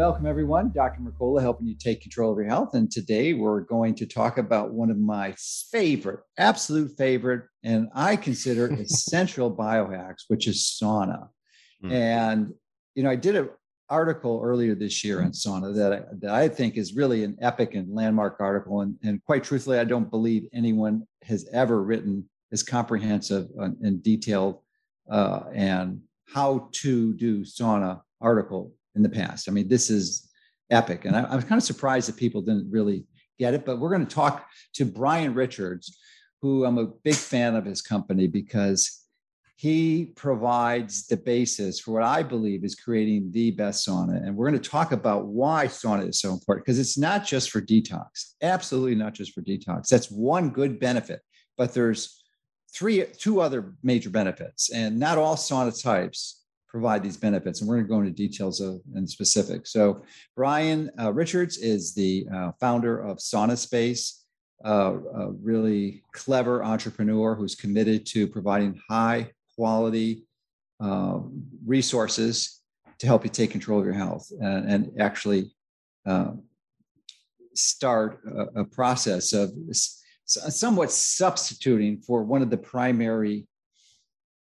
Welcome, everyone. Dr. Mercola helping you take control of your health. And today we're going to talk about one of my favorite, absolute favorite, and I consider essential biohacks, which is sauna. Mm. And, you know, I did an article earlier this year on sauna that I, that I think is really an epic and landmark article. And, and quite truthfully, I don't believe anyone has ever written as comprehensive and detailed uh, and how to do sauna article in the past. I mean, this is epic. And I, I was kind of surprised that people didn't really get it, but we're going to talk to Brian Richards, who I'm a big fan of his company because he provides the basis for what I believe is creating the best sauna. And we're going to talk about why sauna is so important because it's not just for detox, absolutely not just for detox. That's one good benefit, but there's three, two other major benefits, and not all sauna types provide these benefits. And we're going to go into details of and specifics. So, Brian uh, Richards is the uh, founder of SaunaSpace, uh, a really clever entrepreneur who's committed to providing high quality uh, resources to help you take control of your health and, and actually uh, start a, a process of somewhat substituting for one of the primary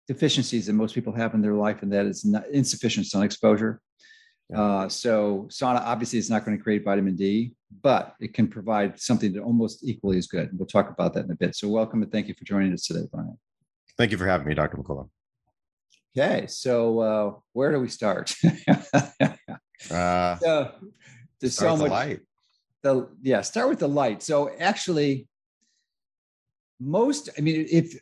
deficiencies that most people have in their life, and that is insufficient sun exposure. Uh, so sauna obviously is not going to create vitamin D, but it can provide something that almost equally is good. We'll talk about that in a bit. So welcome and thank you for joining us today, Brian. Thank you for having me, Dr. Mercola. Okay, so uh, where do we start? uh, so, there's so much. The light. The yeah, start with the light. So actually, most. I mean, if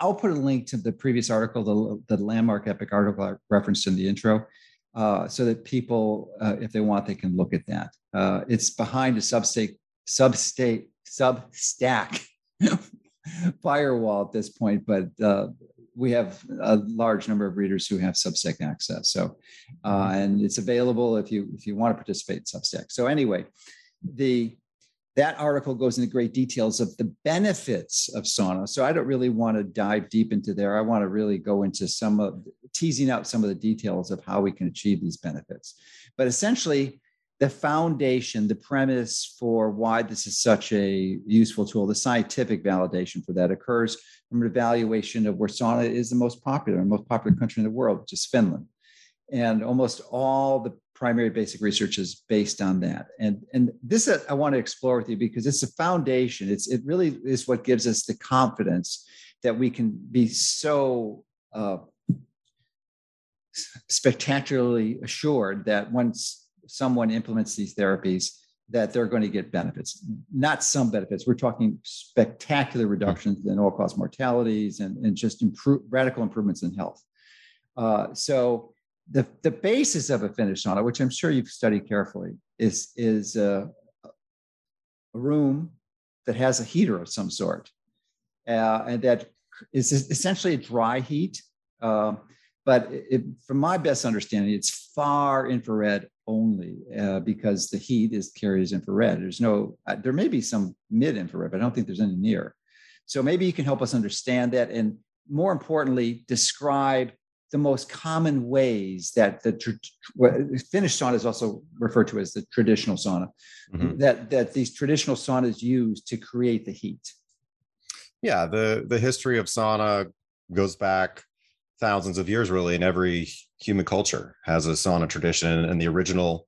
I'll put a link to the previous article, the, the landmark epic article I referenced in the intro, uh, so that people, uh, if they want, they can look at that. Uh, it's behind a substate, substate, substack firewall at this point, but uh, we have a large number of readers who have Substack access. So, uh, and it's available if you if you want to participate in Substack. So anyway, the that article goes into great details of the benefits of sauna. So I don't really want to dive deep into there. I want to really go into some of teasing out some of the details of how we can achieve these benefits. But essentially, the foundation, the premise for why this is such a useful tool, the scientific validation for that occurs from an evaluation of where sauna is the most popular, and most popular country in the world, which is Finland. And almost all the primary basic research is based on that. And, and this I want to explore with you because it's a foundation. It's, it really is what gives us the confidence that we can be so uh, spectacularly assured that once someone implements these therapies, that they're going to get benefits, not some benefits. We're talking spectacular reductions in all-cause mortalities and, and just improve, radical improvements in health. Uh, so the, the basis of a Finnish sauna, which I'm sure you've studied carefully, is, is a, a room that has a heater of some sort. Uh, and that is essentially a dry heat. Uh, but it, from my best understanding, it's far infrared only uh, because the heat is carries infrared. There's no, uh, there may be some mid infrared, but I don't think there's any near. So maybe you can help us understand that, and more importantly, describe the most common ways that the Finnish sauna is also referred to as the traditional sauna mm-hmm. that that these traditional saunas use to create the heat. Yeah, the the history of sauna goes back thousands of years, really, and every human culture has a sauna tradition, and the original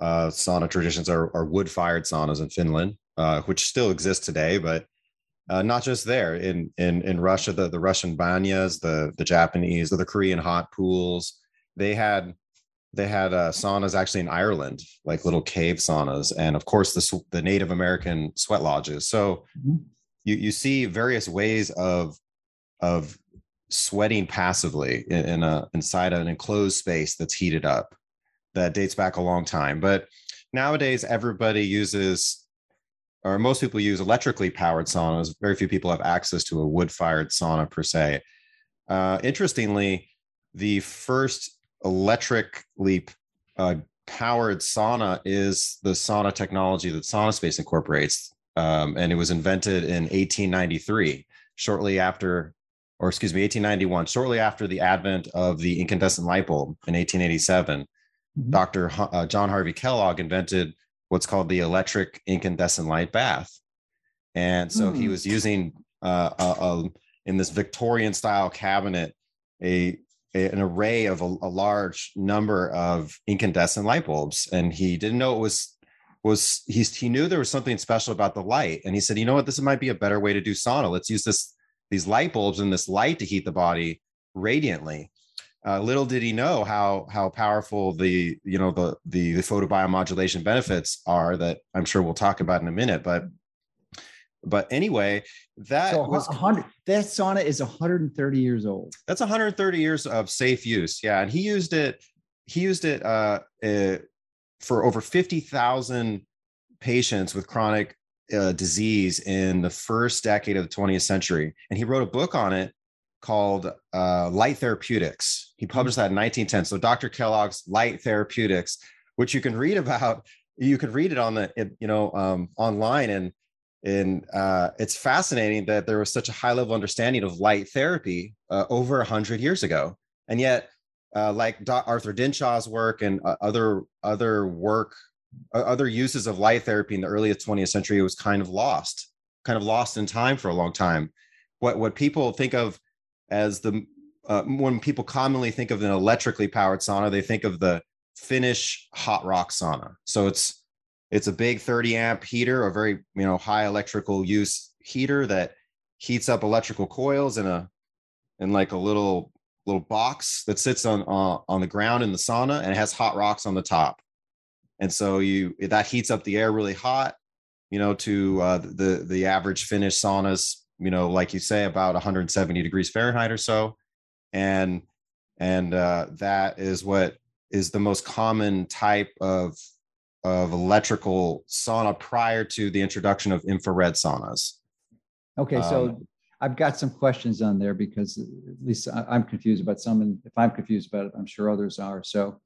uh, sauna traditions are, are wood fired saunas in Finland, uh, which still exist today, but uh, not just there in in in Russia, the the Russian banyas, the the Japanese, the, the Korean hot pools, they had they had uh, saunas actually in Ireland, like little cave saunas, and of course the the Native American sweat lodges. So mm-hmm. you you see various ways of of sweating passively in, in a inside an enclosed space that's heated up that dates back a long time. But nowadays everybody uses or most people use electrically powered saunas. Very few people have access to a wood fired sauna per se. Uh, interestingly, the first electrically uh, powered sauna is the sauna technology that SaunaSpace incorporates. Um, and it was invented in 1893, shortly after, or excuse me, 1891, shortly after the advent of the incandescent light bulb in 1887. Mm-hmm. Dr. H- uh, John Harvey Kellogg invented what's called the electric incandescent light bath. And so mm. he hmm. was using uh, a, a, in this Victorian style cabinet a, a an array of a, a, large number of incandescent light bulbs, and he didn't know it was was he he knew there was something special about the light, and he said, you know what, this might be a better way to do sauna. Let's use this these light bulbs and this light to heat the body radiantly uh, little did he know how how powerful the you know the, the the photobiomodulation benefits are that I'm sure we'll talk about in a minute. But but anyway, that so was 100. That sauna is 130 years old. That's 130 years of safe use. Yeah, and he used it. He used it uh, uh for over 50,000 patients with chronic uh, disease in the first decade of the 20th century, and he wrote a book on it called uh, Light Therapeutics. He published that in 1910. So Dr. Kellogg's Light Therapeutics, which you can read about, you can read it on the you know um, online, and and uh, it's fascinating that there was such a high level understanding of light therapy uh, over hundred years ago, and yet. Uh, like Arthur Dinshaw's work and uh, other other work, other uses of light therapy in the earliest 20th century, it was kind of lost, kind of lost in time for a long time. What what people think of as the uh, when people commonly think of an electrically powered sauna, they think of the Finnish hot rock sauna. So it's it's a big 30 amp heater, a very you know high electrical use heater that heats up electrical coils in a in like a little little box that sits on uh, on the ground in the sauna and it has hot rocks on the top. And so you that heats up the air really hot, you know, to uh, the the average Finnish saunas you know, like you say, about 170 degrees Fahrenheit or so, and and uh, that is what is the most common type of of electrical sauna prior to the introduction of infrared saunas. Okay, so um, I've got some questions on there because at least I'm confused about some, and if I'm confused about it, I'm sure others are. So,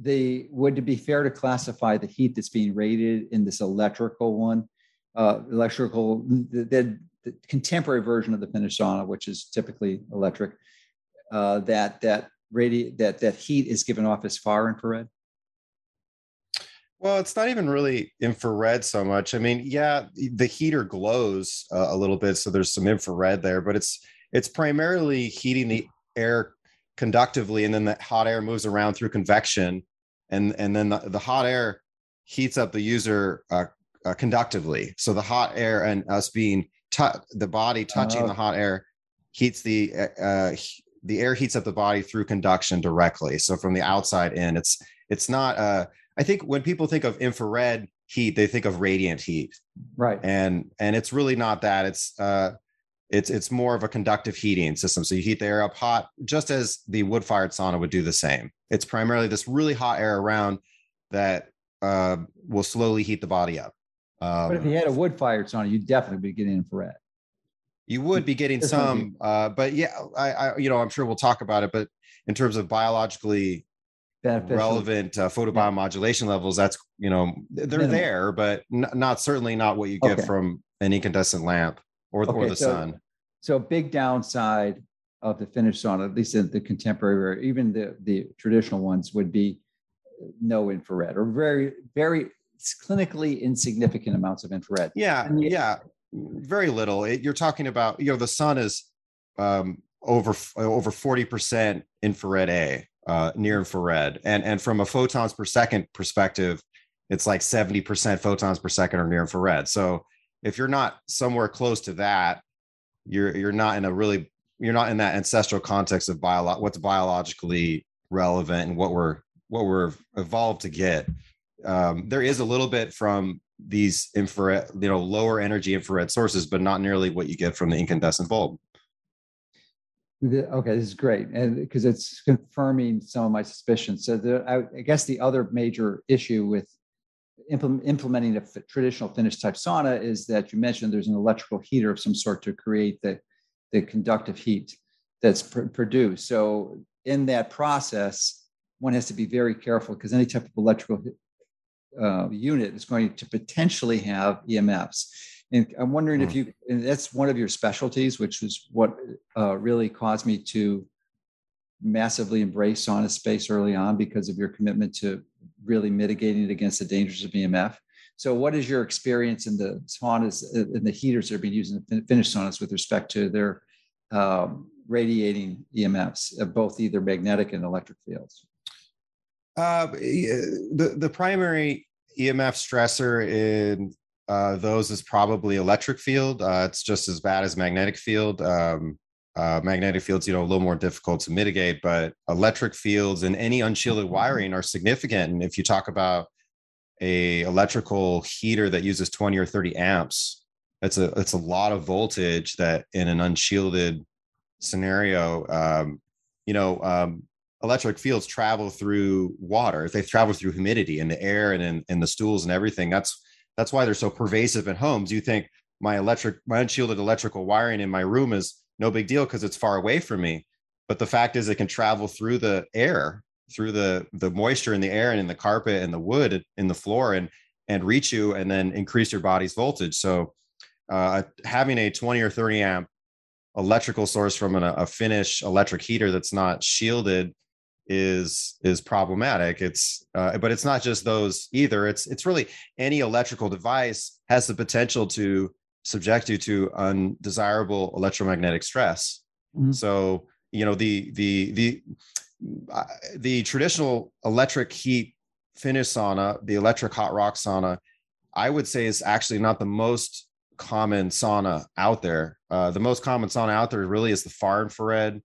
the would it be fair to classify the heat that's being rated in this electrical one, uh, electrical that the contemporary version of the Finnish sauna, which is typically electric, uh, that that radi- that that heat is given off as far infrared? Well, it's not even really infrared so much. I mean, yeah, the heater glows uh, a little bit, so there's some infrared there, but it's it's primarily heating the air conductively, and then the hot air moves around through convection, and and then the, the hot air heats up the user uh, uh, conductively. So the hot air and us being the body touching the oh. hot air heats the uh, uh the air heats up the body through conduction directly. So from the outside in, it's it's not. Uh, I think when people think of infrared heat, they think of radiant heat, right? And and it's really not that. It's uh, it's it's more of a conductive heating system. So you heat the air up hot, just as the wood fired sauna would do the same. It's primarily this really hot air around that uh, will slowly heat the body up. Um, but if you had a wood fired sauna, you'd definitely be getting infrared. You would be getting some, uh, but yeah, I, I, you know, I'm sure we'll talk about it. But in terms of biologically Beneficial. relevant uh, photobiomodulation yeah. levels, that's you know they're there, but n- not certainly not what you get okay. from an incandescent lamp or, okay, or the so, sun. So a big downside of the Finnish sauna, at least in the contemporary, or even the the traditional ones, would be no infrared or very very clinically insignificant amounts of infrared. Yeah, yeah, very little. It, you're talking about, you know, the sun is um, over over forty percent infrared A, uh, near infrared, and and from a photons per second perspective, it's like seventy percent photons per second or near infrared. So if you're not somewhere close to that, you're you're not in a really you're not in that ancestral context of bio what's biologically relevant and what we're what we're evolved to get um, there is a little bit from these infrared, you know, lower energy infrared sources, but not nearly what you get from the incandescent bulb. Okay, this is great, and because it's confirming some of my suspicions. So, the, I, I, guess the other major issue with implement, implementing a f- traditional Finnish type sauna is that you mentioned there's an electrical heater of some sort to create the, the conductive heat that's pr- produced. So in that process, one has to be very careful because any type of electrical uh, unit is going to potentially have EMFs. And I'm wondering if hmm. you, and that's one of your specialties, which is what uh, really caused me to massively embrace SaunaSpace early on because of your commitment to really mitigating it against the dangers of EMF. So, what is your experience in the saunas and the heaters that are being used in Finnish saunas with respect to their um, radiating EMFs, of both either magnetic and electric fields? Uh, the the primary EMF stressor in uh, those is probably electric field. Uh, it's just as bad as magnetic field. Um, uh, magnetic fields, you know, a little more difficult to mitigate, but electric fields and any unshielded mm-hmm. wiring are significant. And if you talk about a electrical heater that uses 20 or 30 amps, it's a it's a lot of voltage that in an unshielded scenario, um, you know, um, electric fields travel through water. They travel through humidity and the air and in, the stools and everything, that's that's why they're so pervasive in homes. You think my electric, my unshielded electrical wiring in my room is no big deal because it's far away from me. But the fact is, it can travel through the air, through the the moisture in the air and in the carpet and the wood in the floor, and and reach you, and then increase your body's voltage. So, uh, having a 20 or 30 amp electrical source from an, a Finnish electric heater that's not shielded is is problematic it's uh, but it's not just those either it's it's really any electrical device has the potential to subject you to undesirable electromagnetic stress. Mm-hmm. So, you know, the the the uh, the traditional electric heat Finnish sauna, the electric hot rock sauna, I would say is actually not the most common sauna out there. Uh, the most common sauna out there really is the far infrared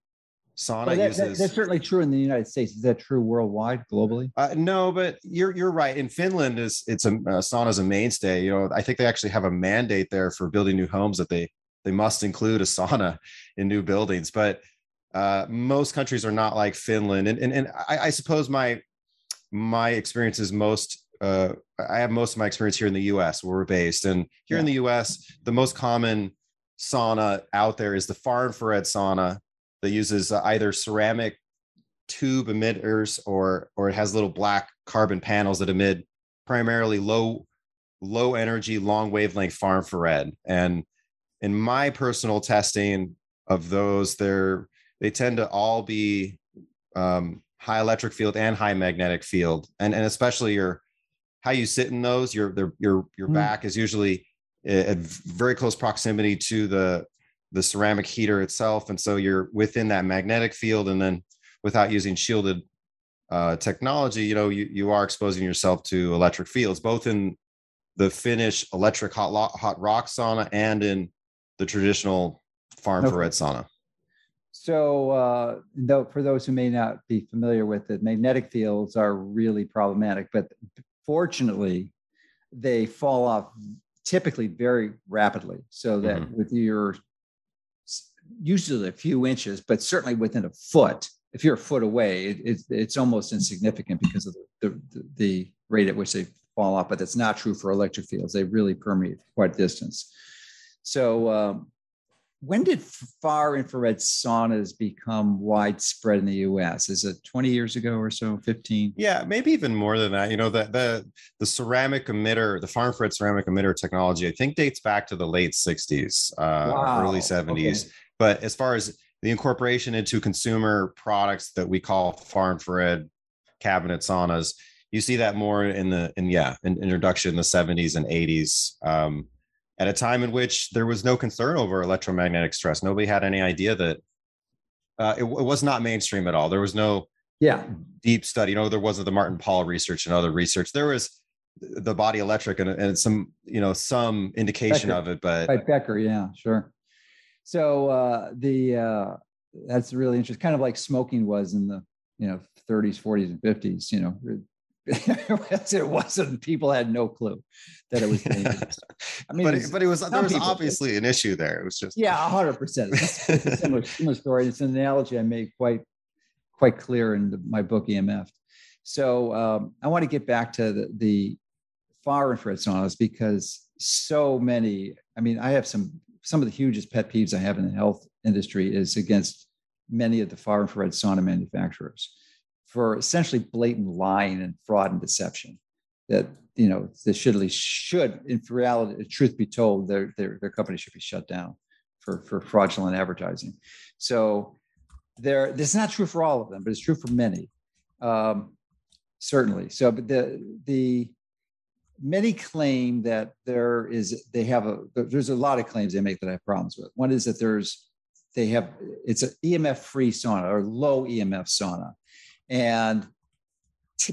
sauna that, uses. That, that's certainly true in the United States. Is that true worldwide, globally? Uh, no, but you're you're right. In Finland, is it's a uh, sauna is a mainstay. You know, I think they actually have a mandate there for building new homes that they they must include a sauna in new buildings. But uh, most countries are not like Finland, and and, and I, I suppose my my experience is most. Uh, I have most of my experience here in the U.S. where we're based, and here yeah. in the U.S., the most common sauna out there is the far infrared sauna that uses uh, either ceramic tube emitters or or it has little black carbon panels that emit primarily low low energy long wavelength far infrared and in my personal testing of those they're they tend to all be um, high electric field and high magnetic field and and especially your how you sit in those your your your mm. back is usually at very close proximity to the the ceramic heater itself. And so you're within that magnetic field. And then without using shielded uh, technology, you know, you, you are exposing yourself to electric fields, both in the Finnish electric hot, lo- hot rock sauna and in the traditional far infrared okay. sauna. So, uh, though, for those who may not be familiar with it, magnetic fields are really problematic, but fortunately, they fall off typically very rapidly. So that mm-hmm. with your usually a few inches, but certainly within a foot. If you're a foot away, it, it, it's almost insignificant because of the, the, the, rate at which they fall off. But that's not true for electric fields. They really permeate quite a distance. So, um, when did far infrared saunas become widespread in the US? Is it 20 years ago or so, 15? Yeah, maybe even more than that. You know, the the the ceramic emitter, the far infrared ceramic emitter technology, I think dates back to the late 60s, uh, wow. early 70s. Okay. But as far as the incorporation into consumer products that we call far infrared cabinet saunas, you see that more in the in yeah in introduction in the 70s and 80s. Um, at a time in which there was no concern over electromagnetic stress. Nobody had any idea that uh, it, it, was not mainstream at all. There was no yeah deep study. You know, there wasn't the Martin Pall research and other research. There was the body electric and, and some you know some indication Becker. of it, but right Becker, yeah, sure. So uh, the uh, that's really interesting. Kind of like smoking was in the you know 30s, 40s, and 50s. You know, it wasn't. People had no clue that it was dangerous. I mean, but it, but it was there was obviously an issue there. It was just yeah, hundred percent. Similar, similar story. It's an analogy I made quite quite clear in the, my book EMF. So um, I want to get back to the, the far infrared saunas because so many. I mean, I have some some of the hugest pet peeves I have in the health industry is against many of the far infrared sauna manufacturers for essentially blatant lying and fraud and deception that you know they should at least should in reality truth be told their, their their company should be shut down for for fraudulent advertising. So there this is not true for all of them but it's true for many. Um, certainly. So but the the many claim that there is they have a there's a lot of claims they make that i have problems with. One is that there's they have it's an emf free sauna or low emf sauna. And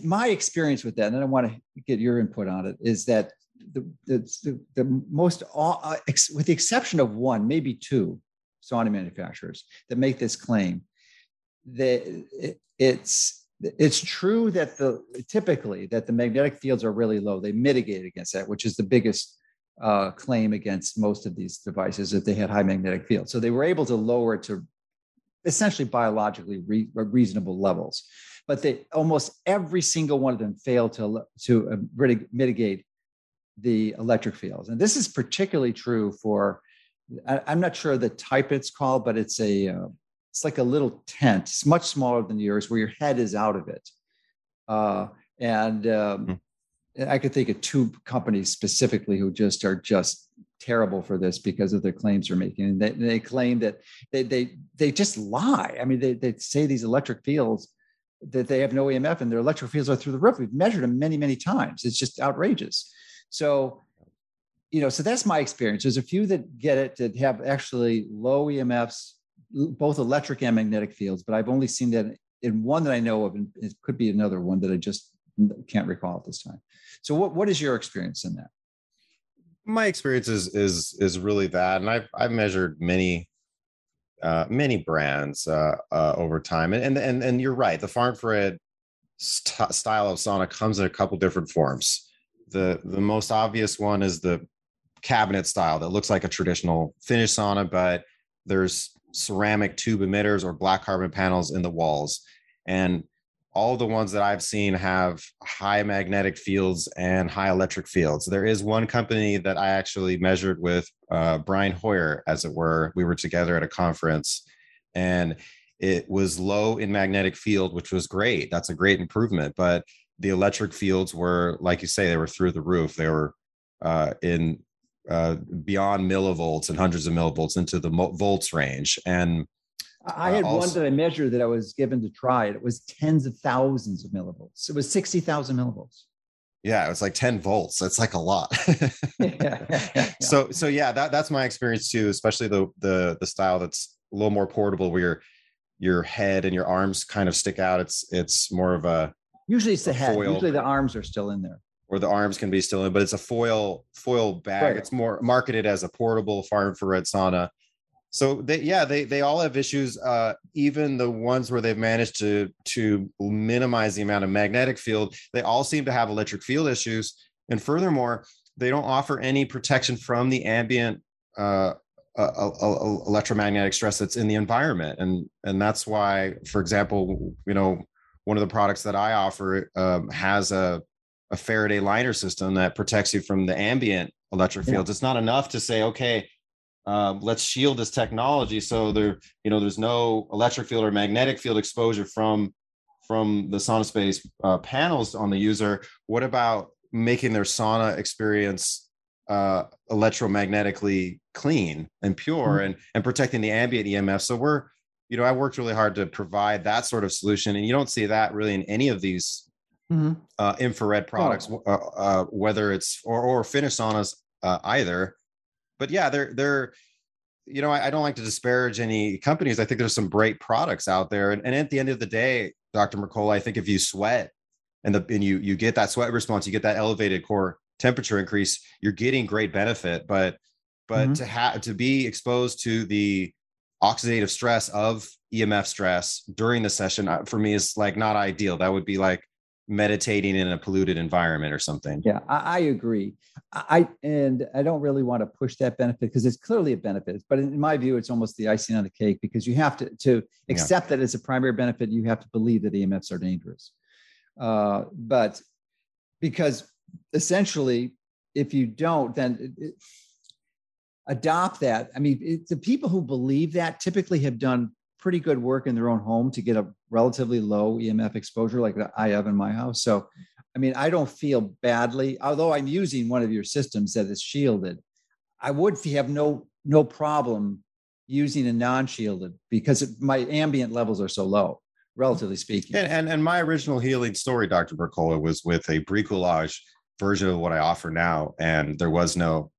my experience with that, and I want to get your input on it, is that the the, the, the most, uh, ex, with the exception of one, maybe two sauna manufacturers that make this claim, that it, it's it's true that the typically that the magnetic fields are really low. They mitigate against that, which is the biggest uh, claim against most of these devices that they had high magnetic fields. So they were able to lower it to essentially biologically re- reasonable levels but they almost every single one of them failed to to uh, mitigate the electric fields. And this is particularly true for I, am not sure the type it's called, but it's a uh, it's like a little tent. It's much smaller than yours, where your head is out of it. Uh, and um, mm. I could think of two companies specifically who just are just terrible for this because of their claims they're making. And they, they claim that they they they just lie. I mean, they they say these electric fields that they have no EMF and their electric fields are through the roof. We've measured them many, many times. It's just outrageous. So, you know, so that's my experience. There's a few that get it that have actually low EMFs, both electric and magnetic fields, but I've only seen that in one that I know of, and it could be another one that I just can't recall at this time. So, what what is your experience in that? My experience is is is really that, and I've I've measured many uh, many brands uh, uh, over time. And, and and you're right. The far infrared st- style of sauna comes in a couple different forms. The the most obvious one is the cabinet style that looks like a traditional Finnish sauna, but there's ceramic tube emitters or black carbon panels in the walls. And all the ones that I've seen have high magnetic fields and high electric fields. There is one company that I actually measured with uh, Brian Hoyer, as it were. We were together at a conference, and it was low in magnetic field, which was great. That's a great improvement. But the electric fields were, like you say, they were through the roof. They were uh, in uh, beyond millivolts and hundreds of millivolts into the volts range, and I had uh, also, one that I measured that I was given to try. It was tens of thousands of millivolts. It was 60,000 millivolts. Yeah, it was like 10 volts. That's like a lot. yeah, yeah. So so yeah, that that's my experience too, especially the the the style that's a little more portable where your your head and your arms kind of stick out. It's it's more of a usually it's the head. Foil. Usually the arms are still in there. Or the arms can be still in, but it's a foil foil bag. Right. It's more marketed as a portable far infrared sauna so they yeah they they all have issues uh, even the ones where they've managed to to minimize the amount of magnetic field they all seem to have electric field issues and furthermore they don't offer any protection from the ambient uh, uh, electromagnetic stress that's in the environment and and that's why for example you know one of the products that i offer um, has a a faraday liner system that protects you from the ambient electric fields yeah. it's not enough to say okay um, let's shield this technology so there you know there's no electric field or magnetic field exposure from from the SaunaSpace uh, panels on the user what about making their sauna experience uh, electromagnetically clean and pure mm-hmm. and and protecting the ambient emf so we're you know i worked really hard to provide that sort of solution and you don't see that really in any of these mm-hmm. uh, infrared products oh. uh, whether it's or or Finnish saunas uh, either but yeah, they're they're you know, I, I, don't like to disparage any companies. I think there's some great products out there. And, and at the end of the day, Dr. Mercola, I think if you sweat and the and you you get that sweat response, you get that elevated core temperature increase, you're getting great benefit. But but mm-hmm. to have to be exposed to the oxidative stress of EMF stress during the session uh, for me is like not ideal. That would be like meditating in a polluted environment or something. Yeah, I, I agree. I and I don't really want to push that benefit because it's clearly a benefit, but in my view, it's almost the icing on the cake because you have to to accept yeah. that it's a primary benefit. You have to believe that EMFs are dangerous, uh, but because essentially, if you don't, then it, it, adopt that. I mean, it, the people who believe that typically have done pretty good work in their own home to get a relatively low EMF exposure, like I have in my house. So, I mean, I don't feel badly, although I'm using one of your systems that is shielded. I would have no no problem using a non-shielded because it, my ambient levels are so low, relatively speaking. And, and, and my original healing story, Dr. Mercola, was with a bricolage version of what I offer now, and there was no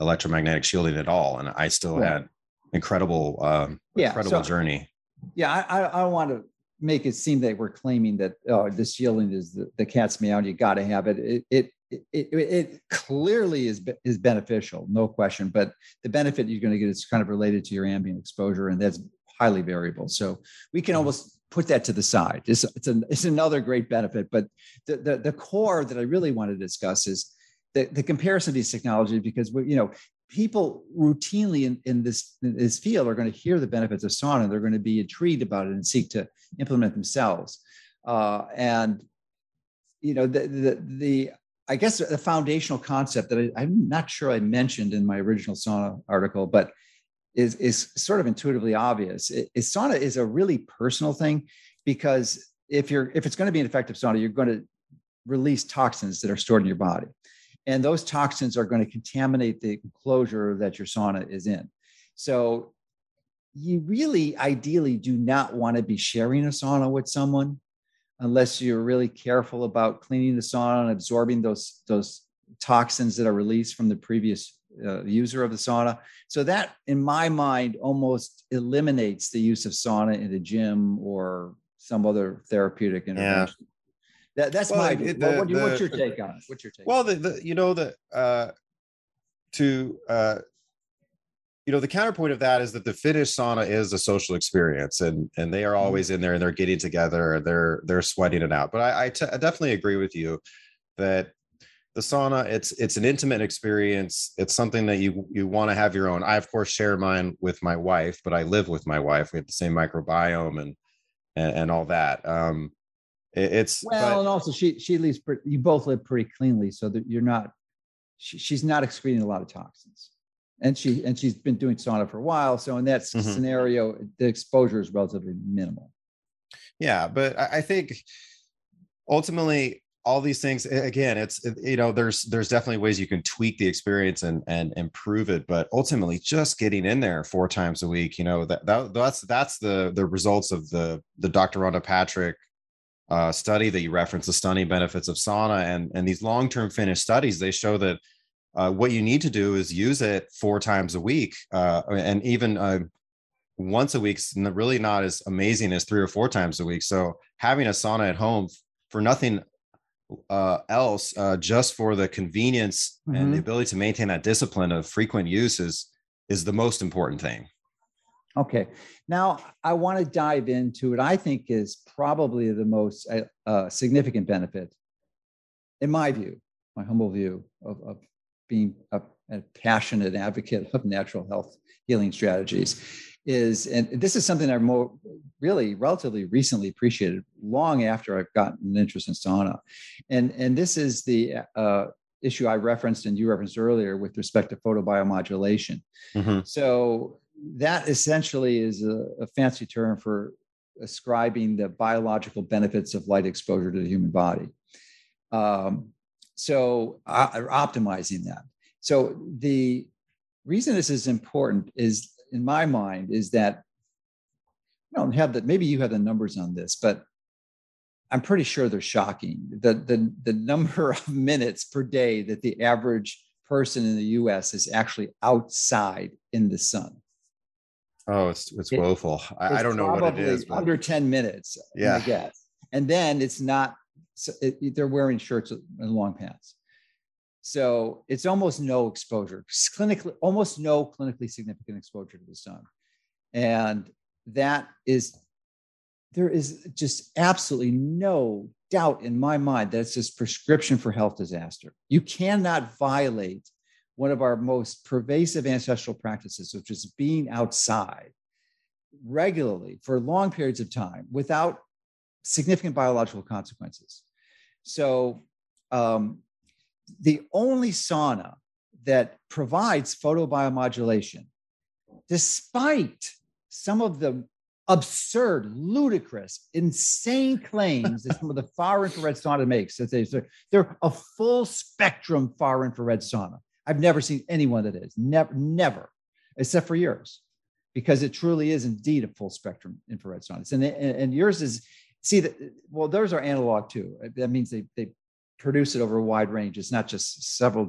electromagnetic shielding at all, and I still yeah. had incredible, um, yeah, incredible so, journey. Yeah, I, I want to make it seem that we're claiming that oh, the shielding is the, the cat's meow. You got to have it. It, it it, it, it, clearly is is beneficial, no question. But the benefit you're going to get is kind of related to your ambient exposure, and that's highly variable. So we can mm-hmm. almost put that to the side. It's it's, an, it's another great benefit. But the, the the core that I really want to discuss is the, the comparison of these technologies because we, you know people routinely in, in this in this field are going to hear the benefits of sauna. They're going to be intrigued about it and seek to implement themselves. Uh, and you know the, the the I guess the foundational concept that I, am not sure I mentioned in my original sauna article, but is, is sort of intuitively obvious. It, is sauna is a really personal thing because if you're if it's going to be an effective sauna, you're going to release toxins that are stored in your body, and those toxins are going to contaminate the enclosure that your sauna is in. So you really ideally do not want to be sharing a sauna with someone unless you're really careful about cleaning the sauna and absorbing those those toxins that are released from the previous uh, user of the sauna. So that, in my mind, almost eliminates the use of sauna in a gym or some other therapeutic intervention. Yeah. That, that's well, my. It, the, what, the, what's your take on it? What's your take? Well, the, the you know the uh, to uh, you know the counterpoint of that is that the Finnish sauna is a social experience and and they are mm-hmm. always in there and they're getting together and they're they're sweating it out but I, I, t- I definitely agree with you that the sauna it's it's an intimate experience it's something that you you want to have your own i of course share mine with my wife but i live with my wife we have the same microbiome and and, and all that um it, it's well but, and also she she leaves pretty, you both live pretty cleanly so that you're not she, she's not excreting a lot of toxins and she and she's been doing sauna for a while. So in that mm-hmm. scenario, the exposure is relatively minimal. Yeah, but I think ultimately all these things again it's you know there's there's definitely ways you can tweak the experience and and improve it but ultimately just getting in there four times a week you know that, that that's that's the the results of the the dr rhonda patrick uh, study that you referenced the stunning benefits of sauna and and these long-term Finnish studies they show that uh, what you need to do is use it four times a week uh, and even uh, once a week is really not as amazing as three or four times a week so having a sauna at home for nothing uh, else uh, just for the convenience mm-hmm. and the mm-hmm. ability to maintain that discipline of frequent use is is the most important thing okay now i want to dive into what i think is probably the most uh, significant benefit in my view my humble view of, of being a, a passionate advocate of natural health healing strategies is and this is something I've more really relatively recently appreciated long after I've gotten an interest in sauna. And, and this is the uh, issue I referenced and you referenced earlier with respect to photobiomodulation. Mm-hmm. So that essentially is a, a, fancy term for ascribing the biological benefits of light exposure to the human body. Um, so uh, optimizing that. So the reason this is important is, in my mind, is that I don't have that. Maybe you have the numbers on this, but I'm pretty sure they're shocking. The the the number of minutes per day that the average person in the U.S. is actually outside in the sun. Oh, it's it's it, woeful. I, it's I, don't know what it is. But... Under 10 minutes, yeah. I guess. And then it's not so it, they're wearing shirts and long pants. So it's almost no exposure, clinically, almost no clinically significant exposure to the sun. And that is, there is just absolutely no doubt in my mind that it's this prescription for health disaster. You cannot violate one of our most pervasive ancestral practices, which is being outside regularly for long periods of time without significant biological consequences. So, um, the only sauna that provides photobiomodulation, despite some of the absurd, ludicrous, insane claims that some of the far infrared sauna makes. That they, they're a full spectrum far infrared sauna. I've never seen anyone that is never, never, except for yours, because it truly is indeed a full spectrum infrared sauna. And, and yours is see that well, those are analog too. That means they they produce it over a wide range. It's not just several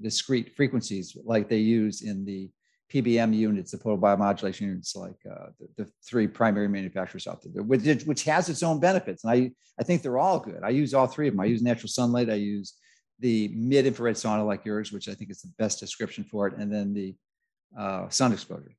discrete frequencies like they use in the PBM units, the portable photobiomodulation units, like uh, the, the, three primary manufacturers out there, which, which has its own benefits. And I, I think they're all good. I use all three of them. I use natural sunlight. I use the mid infrared sauna like yours, which I think is the best description for it, and then the uh, sun exposure.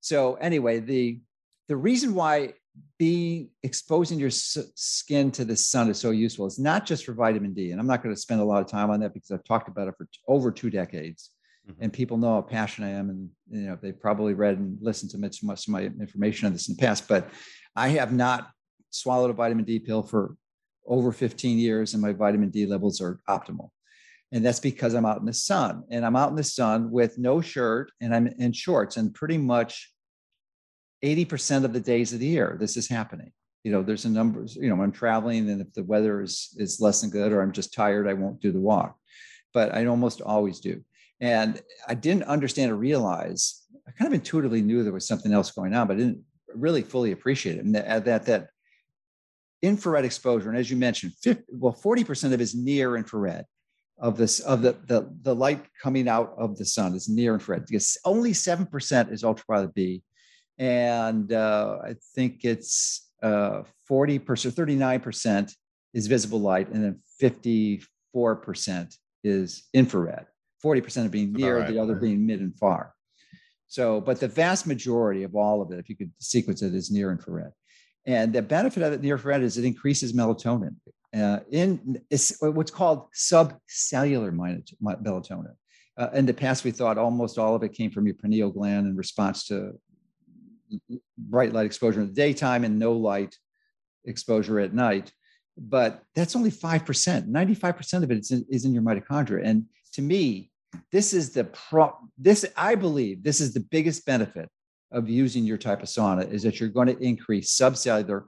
So anyway, the the reason why being exposing your skin to the sun is so useful is not just for vitamin D, and I'm not going to spend a lot of time on that because I've talked about it for over two decades mm-hmm. and people know how passionate I am, and you know they've probably read and listened to much, much of my information on this in the past. But I have not swallowed a vitamin D pill for over 15 years, and my vitamin D levels are optimal. And that's because I'm out in the sun, and I'm out in the sun with no shirt, and I'm in shorts, and pretty much 80% of the days of the year this is happening you know there's a number you know i'm traveling and if the weather is is less than good or i'm just tired i won't do the walk but i almost always do and I didn't understand or realize, I kind of intuitively knew there was something else going on, but I didn't really fully appreciate it. And that, that, that infrared exposure, and as you mentioned, 50, well, 40% of it is near infrared of this of the, the the light coming out of the sun is near infrared because only 7% is ultraviolet B. And uh, I think it's uh, 40%, 39% is visible light, and then 54% is infrared. 40% of being near, right. the other being mid and far. So, but the vast majority of all of it, if you could sequence it, is near infrared. And the benefit of near infrared is it increases melatonin uh, in what's called subcellular melatonin. Uh, in the past, we thought almost all of it came from your pineal gland in response to bright light exposure in the daytime and no light exposure at night. But that's only 5%. 95% of it is in, is in your mitochondria. And to me, this is the pro this i believe this is the biggest benefit of using your type of sauna is that you're going to increase subcellular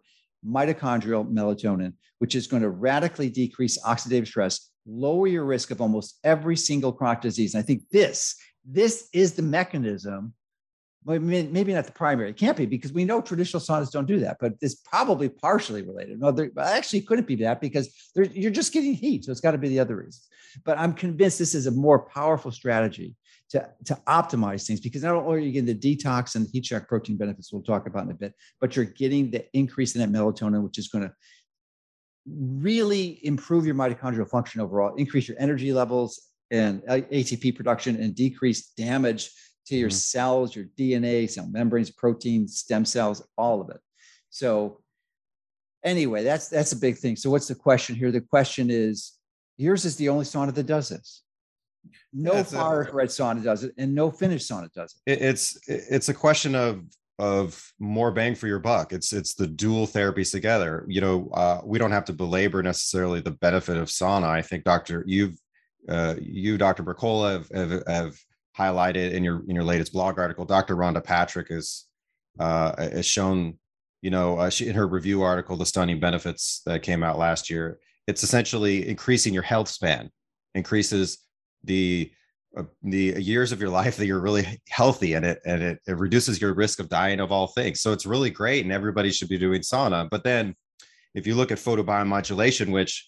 mitochondrial melatonin which is going to radically decrease oxidative stress lower your risk of almost every single chronic disease and i think this this is the mechanism maybe not the primary. It can't be because we know traditional saunas don't do that, but it's probably partially related. No, there actually couldn't be that because you're just getting heat. So it's got to be the other reasons. But I'm convinced this is a more powerful strategy to, to optimize things because not only are you getting the detox and the heat shock protein benefits we'll talk about in a bit, but you're getting the increase in that melatonin, which is going to really improve your mitochondrial function overall, increase your energy levels and ATP production, and decrease damage to your mm-hmm. cells, your DNA, cell membranes, proteins, stem cells, all of it. So anyway, that's that's a big thing. So what's the question here? The question is, yours is the only sauna that does this. No yeah, far infrared sauna does it, and no Finnish sauna does it. It's it's a question of of more bang for your buck. It's it's the dual therapies together. You know, uh, we don't have to belabor necessarily the benefit of sauna. I think Doctor, you've uh, you, Dr. Mercola, have, have, have highlighted in your in your latest blog article. Dr. Rhonda Patrick is uh, has shown, you know, uh, she, in her review article, the stunning benefits that came out last year. It's essentially increasing your health span, increases the uh, the years of your life that you're really healthy, and it and it, it reduces your risk of dying of all things. So it's really great, and everybody should be doing sauna. But then, if you look at photobiomodulation, which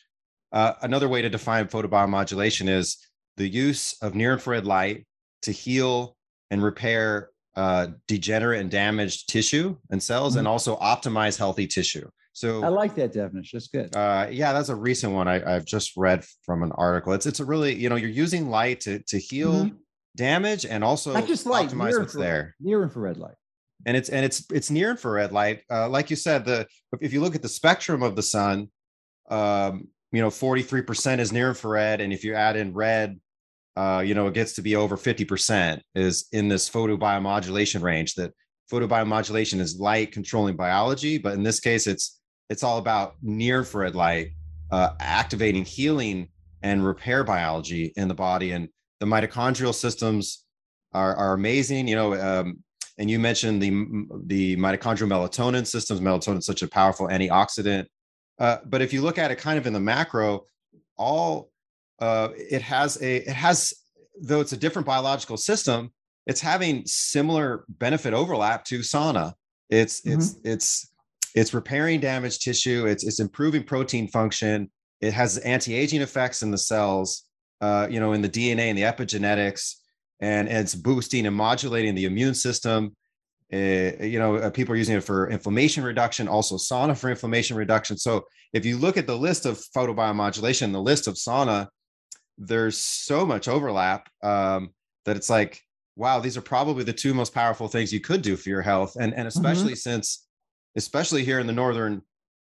uh, another way to define photobiomodulation is the use of near infrared light to heal and repair uh, degenerate and damaged tissue and cells, mm-hmm. and also optimize healthy tissue. So I like that definition. That's good. Uh, yeah, that's a recent one I, have just read from an article. It's it's a really you know you're using light to to heal mm-hmm. damage and also Not just light, optimize what's there. Near infrared light. And it's and it's it's near infrared light. Uh, like you said, the if you look at the spectrum of the sun, um, you know, 43% is near infrared, and if you add in red, uh, you know, it gets to be over 50% is in this photobiomodulation range that photobiomodulation is light controlling biology, but in this case, it's it's all about near infrared light uh, activating healing and repair biology in the body. And the mitochondrial systems are, are amazing. You know, um, and you mentioned the the mitochondrial melatonin systems. Melatonin is such a powerful antioxidant. Uh, but if you look at it kind of in the macro, all uh, it has a it has though it's a different biological system, it's having similar benefit overlap to sauna. It's mm-hmm. it's it's it's repairing damaged tissue. It's it's improving protein function. It has anti-aging effects in the cells, uh, you know, in the DNA and the epigenetics, and, and it's boosting and modulating the immune system. Uh, you know, uh, people are using it for inflammation reduction, also sauna for inflammation reduction. So if you look at the list of photobiomodulation, the list of sauna, there's so much overlap um, that it's like, wow, these are probably the two most powerful things you could do for your health, and and mm-hmm. especially mm-hmm. since, especially here in the northern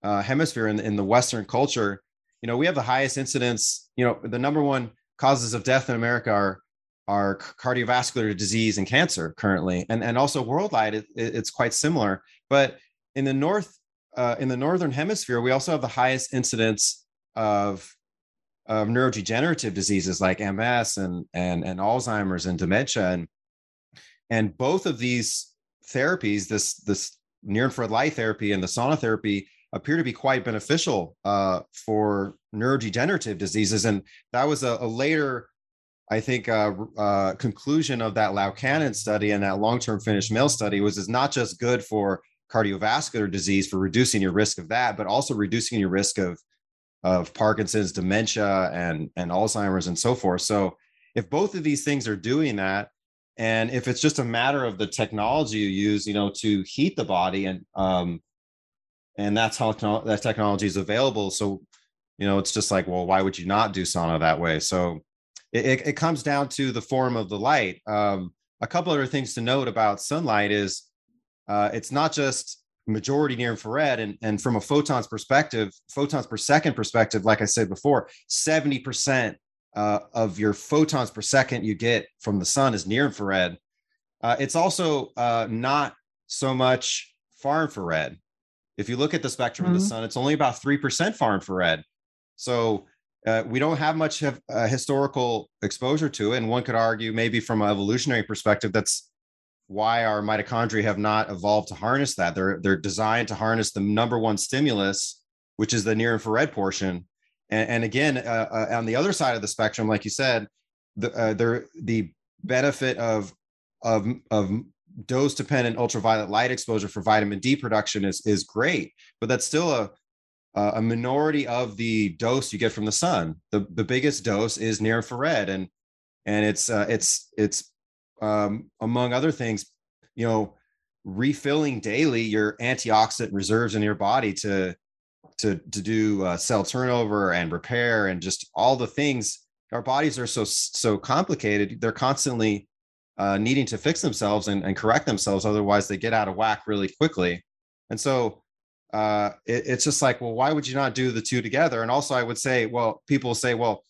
uh, hemisphere in, in the Western culture, you know, we have the highest incidence. You know, the number one causes of death in America are are cardiovascular disease and cancer currently, and and also worldwide it, it's quite similar. But in the north, uh, in the northern hemisphere, we also have the highest incidence of of neurodegenerative diseases like MS and and and Alzheimer's and dementia, and and both of these therapies, this this near infrared light therapy and the sauna therapy, appear to be quite beneficial uh, for neurodegenerative diseases. And that was a, a later, I think, uh, uh, conclusion of that Laukkanen study and that long-term Finnish male study was is not just good for cardiovascular disease for reducing your risk of that, but also reducing your risk of of Parkinson's, dementia, and and Alzheimer's, and so forth. So if both of these things are doing that, and if it's just a matter of the technology you use, you know, to heat the body and um, and that's how that technology is available. So you know it's just like well why would you not do sauna that way? So it, it comes down to the form of the light. Um, a couple other things to note about sunlight is uh, it's not just majority near infrared and, and from a photons perspective photons per second perspective like i said before 70% uh, of your photons per second you get from the sun is near infrared uh, it's also uh, not so much far infrared if you look at the spectrum mm-hmm. of the mm-hmm. sun, it's only about 3% far infrared. So uh, we don't have much of uh, historical exposure to it. And one could argue, maybe from an evolutionary perspective, that's why our mitochondria have not evolved to harness that. They're, they're designed to harness the number one stimulus, which is the near infrared portion. And, and again, uh, uh on the other side of the spectrum, like you said, the, uh, the benefit of, of, of dose dependent ultraviolet light exposure for vitamin D production is is great, but that's still a a minority of the dose you get from the sun. The the biggest dose is near infrared, and and it's uh, it's it's um, among other things, you know, refilling daily your antioxidant reserves in your body to to to do uh, cell turnover and repair and just all the things. Our bodies are so so complicated; they're constantly uh, needing to fix themselves and, and, correct themselves. Otherwise, they get out of whack really quickly. And so uh, it, it's just like, well, why would you not do the two together? And also, I would say, well, people say, well,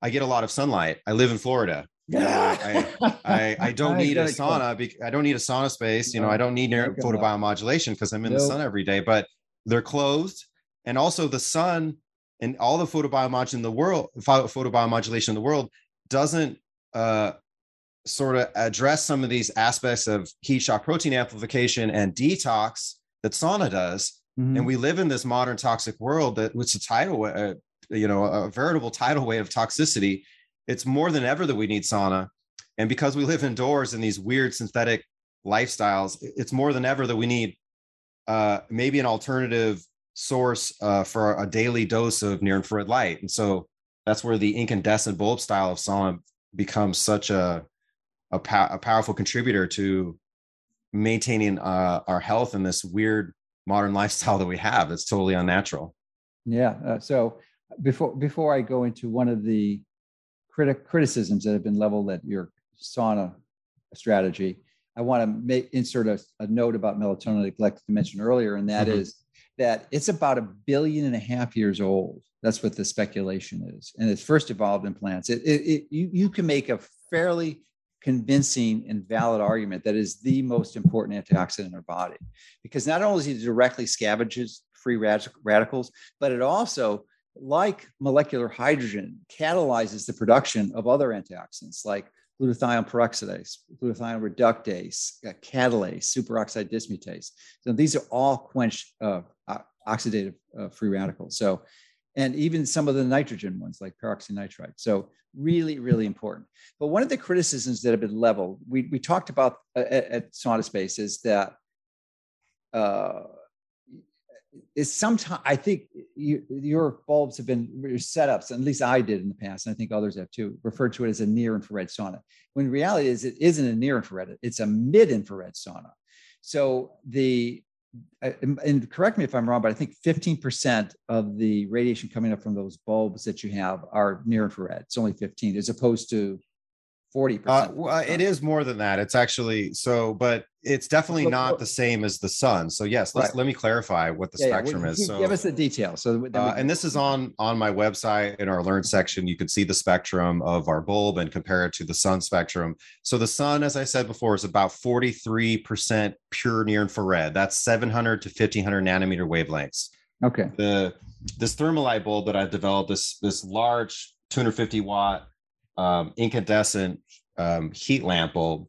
I get a lot of sunlight. I live in Florida. I, I, I, don't need a sauna. I don't need a SaunaSpace. You know, I don't need photobiomodulation because I'm in the sun every day. But they're closed, and also the sun and all the photobiomodulation in the world, photobiomodulation in the world doesn't uh, sort of address some of these aspects of heat shock protein amplification and detox that sauna does. Mm-hmm. And we live in this modern toxic world that which a tidal, uh, you know, a veritable tidal wave of toxicity. It's more than ever that we need sauna. And because we live indoors in these weird synthetic lifestyles, it's more than ever that we need uh, maybe an alternative source uh, for a daily dose of near infrared light. And so that's where the incandescent bulb style of sauna becomes such a a, a powerful contributor to maintaining uh, our health in this weird modern lifestyle that we have. It's totally unnatural. Yeah. Uh, so before before I go into one of the criti- criticisms that have been leveled at your sauna strategy, I want to make insert a, a note about melatonin I neglected to mention earlier, and that mm-hmm. is that it's about a billion and a half years old. That's what the speculation is, and it's first evolved in plants. It, it, it you you can make a fairly convincing and valid argument that is the most important antioxidant in our body because not only it directly scavenges free radicals but it also like molecular hydrogen, catalyzes the production of other antioxidants like glutathione peroxidase, glutathione reductase, uh, catalase, superoxide dismutase. So these are all quench uh, oxidative uh, free radicals. So, and even some of the nitrogen ones like peroxynitrite. So really, really important. But one of the criticisms that have been leveled, we, we talked about uh, at, at SaunaSpace is that uh, is sometimes I think you, your bulbs have been your setups, at least I did in the past, and I think others have too, referred to it as a near infrared sauna. When reality is it isn't a near infrared, it's a mid infrared sauna. So the and correct me if I'm wrong, but I think 15% of the radiation coming up from those bulbs that you have are near infrared. It's only 15 as opposed to 40%. Uh, well, it is more than that. It's actually so, but it's definitely not the same as the sun. So yes, let's right. let me clarify what the yeah, spectrum yeah. is. So give us the details. So uh, and this is on on my website in our learn section. You can see the spectrum of our bulb and compare it to the sun spectrum. So the sun, as I said before, is about 43% pure near infrared. That's 700 to 1500 nanometer wavelengths. Okay. The this thermalite bulb that I've developed, this this large 250 watt um, incandescent um, heat lamp bulb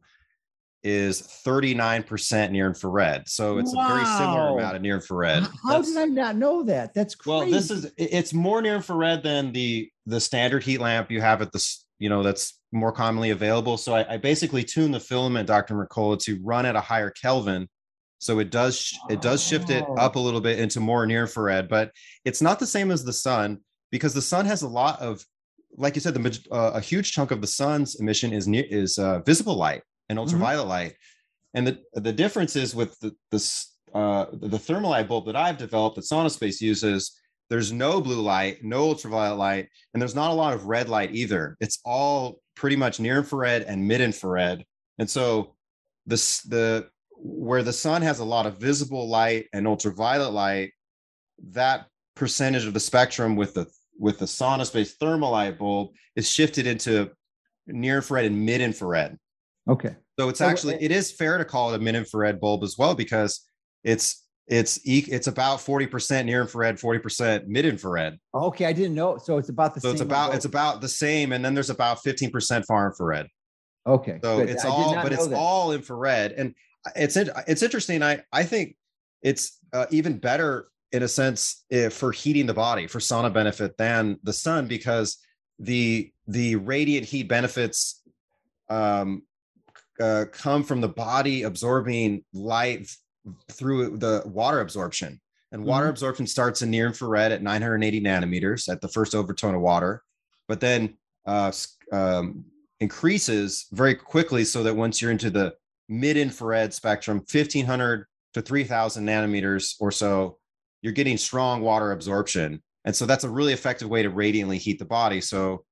is 39% near infrared. So it's wow. a very similar amount of near infrared. How That's, did I not know that? That's crazy. Well, this is it's more near infrared than the the standard heat lamp you have at the you know that's more commonly available. So I, I basically tune the filament, Dr. Mercola, to run at a higher Kelvin. So it does it does shift it up a little bit into more near infrared, but it's not the same as the sun because the sun has a lot of like you said, the uh, a huge chunk of the sun's emission is near, is uh, visible light and mm-hmm. ultraviolet mm-hmm. light, and the the difference is with the this uh, the thermalite bulb that I've developed that SaunaSpace uses. There's no blue light, no ultraviolet light, and there's not a lot of red light either. It's all pretty much near infrared and mid infrared, and so this the where the sun has a lot of visible light and ultraviolet light, that percentage of the spectrum with the with the SaunaSpace thermalite bulb is shifted into near infrared and mid infrared. Okay. So it's actually it is fair to call it a mid infrared bulb as well because it's it's it's about 40% near infrared 40% mid infrared okay i didn't know so it's about the so same it's about it's about the same and then there's about 15% far infrared okay so good. it's all but it's that. all infrared and it's it's interesting i i think it's uh, even better in a sense if, for heating the body for sauna benefit than the sun because the the radiant heat benefits um, uh, come from the body absorbing light through the water absorption and water mm-hmm. absorption starts in near infrared at 980 nanometers at the first overtone of water but then uh, um, increases very quickly so that once you're into the mid infrared spectrum 1500 to 3000 nanometers or so you're getting strong water absorption. And so that's a really effective way to radiantly heat the body. So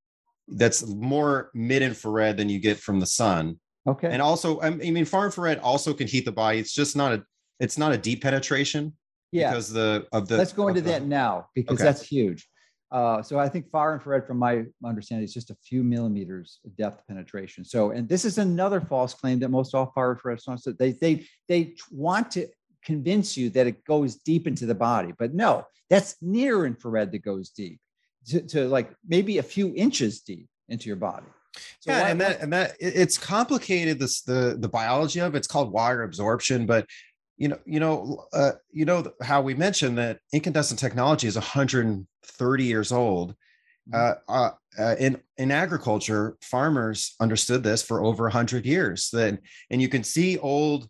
that's more mid infrared than you get from the sun. Okay. And also, I mean, far infrared also can heat the body. It's just not a, it's not a deep penetration. Yeah. Because the of the. Let's go into the, that now because okay. that's huge. Uh, so I think far infrared, from my understanding, is just a few millimeters depth penetration. So, and this is another false claim that most all far infrared saunas they they they want to convince you that it goes deep into the body. But no, that's near infrared that goes deep to, to like maybe a few inches deep into your body. So yeah, why, and that and that it's complicated. This the the biology of it's called water absorption, but you know you know uh, you know how we mentioned that incandescent technology is 130 years old. Mm-hmm. Uh, uh, uh, in in agriculture, farmers understood this for over 100 years. Then, and you can see old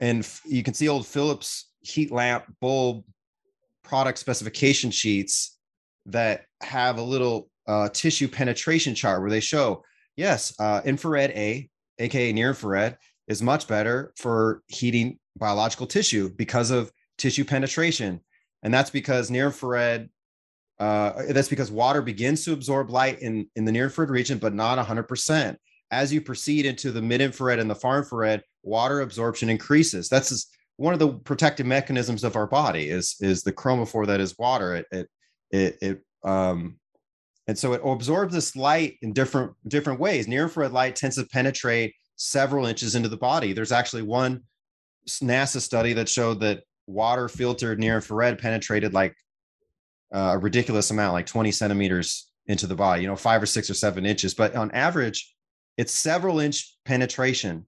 and you can see old Philips heat lamp bulb product specification sheets that have a little uh, tissue penetration chart where they show yes uh, infrared a aka near infrared is much better for heating biological tissue because of tissue penetration. And that's because near infrared uh, that's because water begins to absorb light in, in the near infrared region but not 100% as you proceed into the mid infrared and the far infrared water absorption increases. That's one of the protective mechanisms of our body is is the chromophore that is water. It it it, it um and so it absorbs this light in different different ways. Near infrared light tends to penetrate several inches into the body. There's actually one NASA study that showed that water filtered near infrared penetrated like uh, a ridiculous amount, like 20 centimeters into the body, you know, five or six or seven inches. But on average, it's several inch penetration.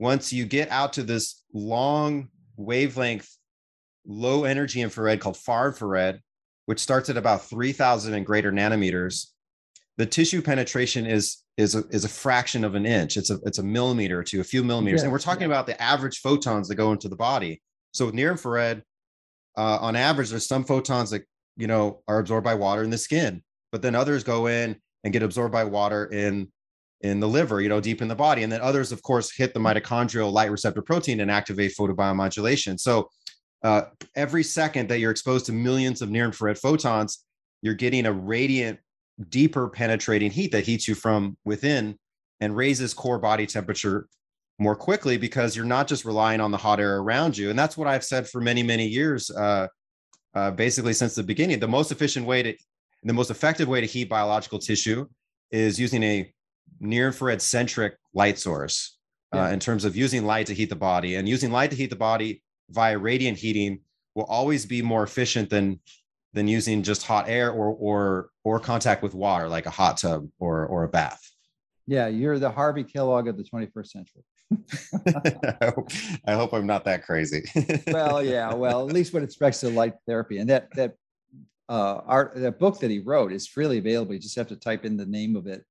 Once you get out to this long wavelength, low energy infrared called far infrared, which starts at about 3000 and greater nanometers, the tissue penetration is is a, is a fraction of an inch. It's a it's a millimeter to a few millimeters, yeah, and we're talking about the average photons that go into the body. So with near infrared, uh, on average, there's some photons that you know are absorbed by water in the skin, but then others go in and get absorbed by water in in the liver, you know, deep in the body, and then others, of course, hit the mitochondrial light receptor protein and activate photobiomodulation. So uh, every second that you're exposed to millions of near infrared photons, you're getting a radiant, deeper penetrating heat that heats you from within and raises core body temperature more quickly because you're not just relying on the hot air around you. And that's what I've said for many, many years, uh, uh, basically since the beginning. The most efficient way to, the most effective way to heat biological tissue is using a near infrared centric light source uh, in terms of using light to heat the body. And using light to heat the body via radiant heating will always be more efficient than than using just hot air or or or contact with water like a hot tub or or a bath. Yeah, you're the Harvey Kellogg of the 21st century. I, hope, I hope I'm not that crazy. well, yeah. Well, at least when it respects to light therapy, and that that uh, art that book that he wrote is freely available. You just have to type in the name of it uh,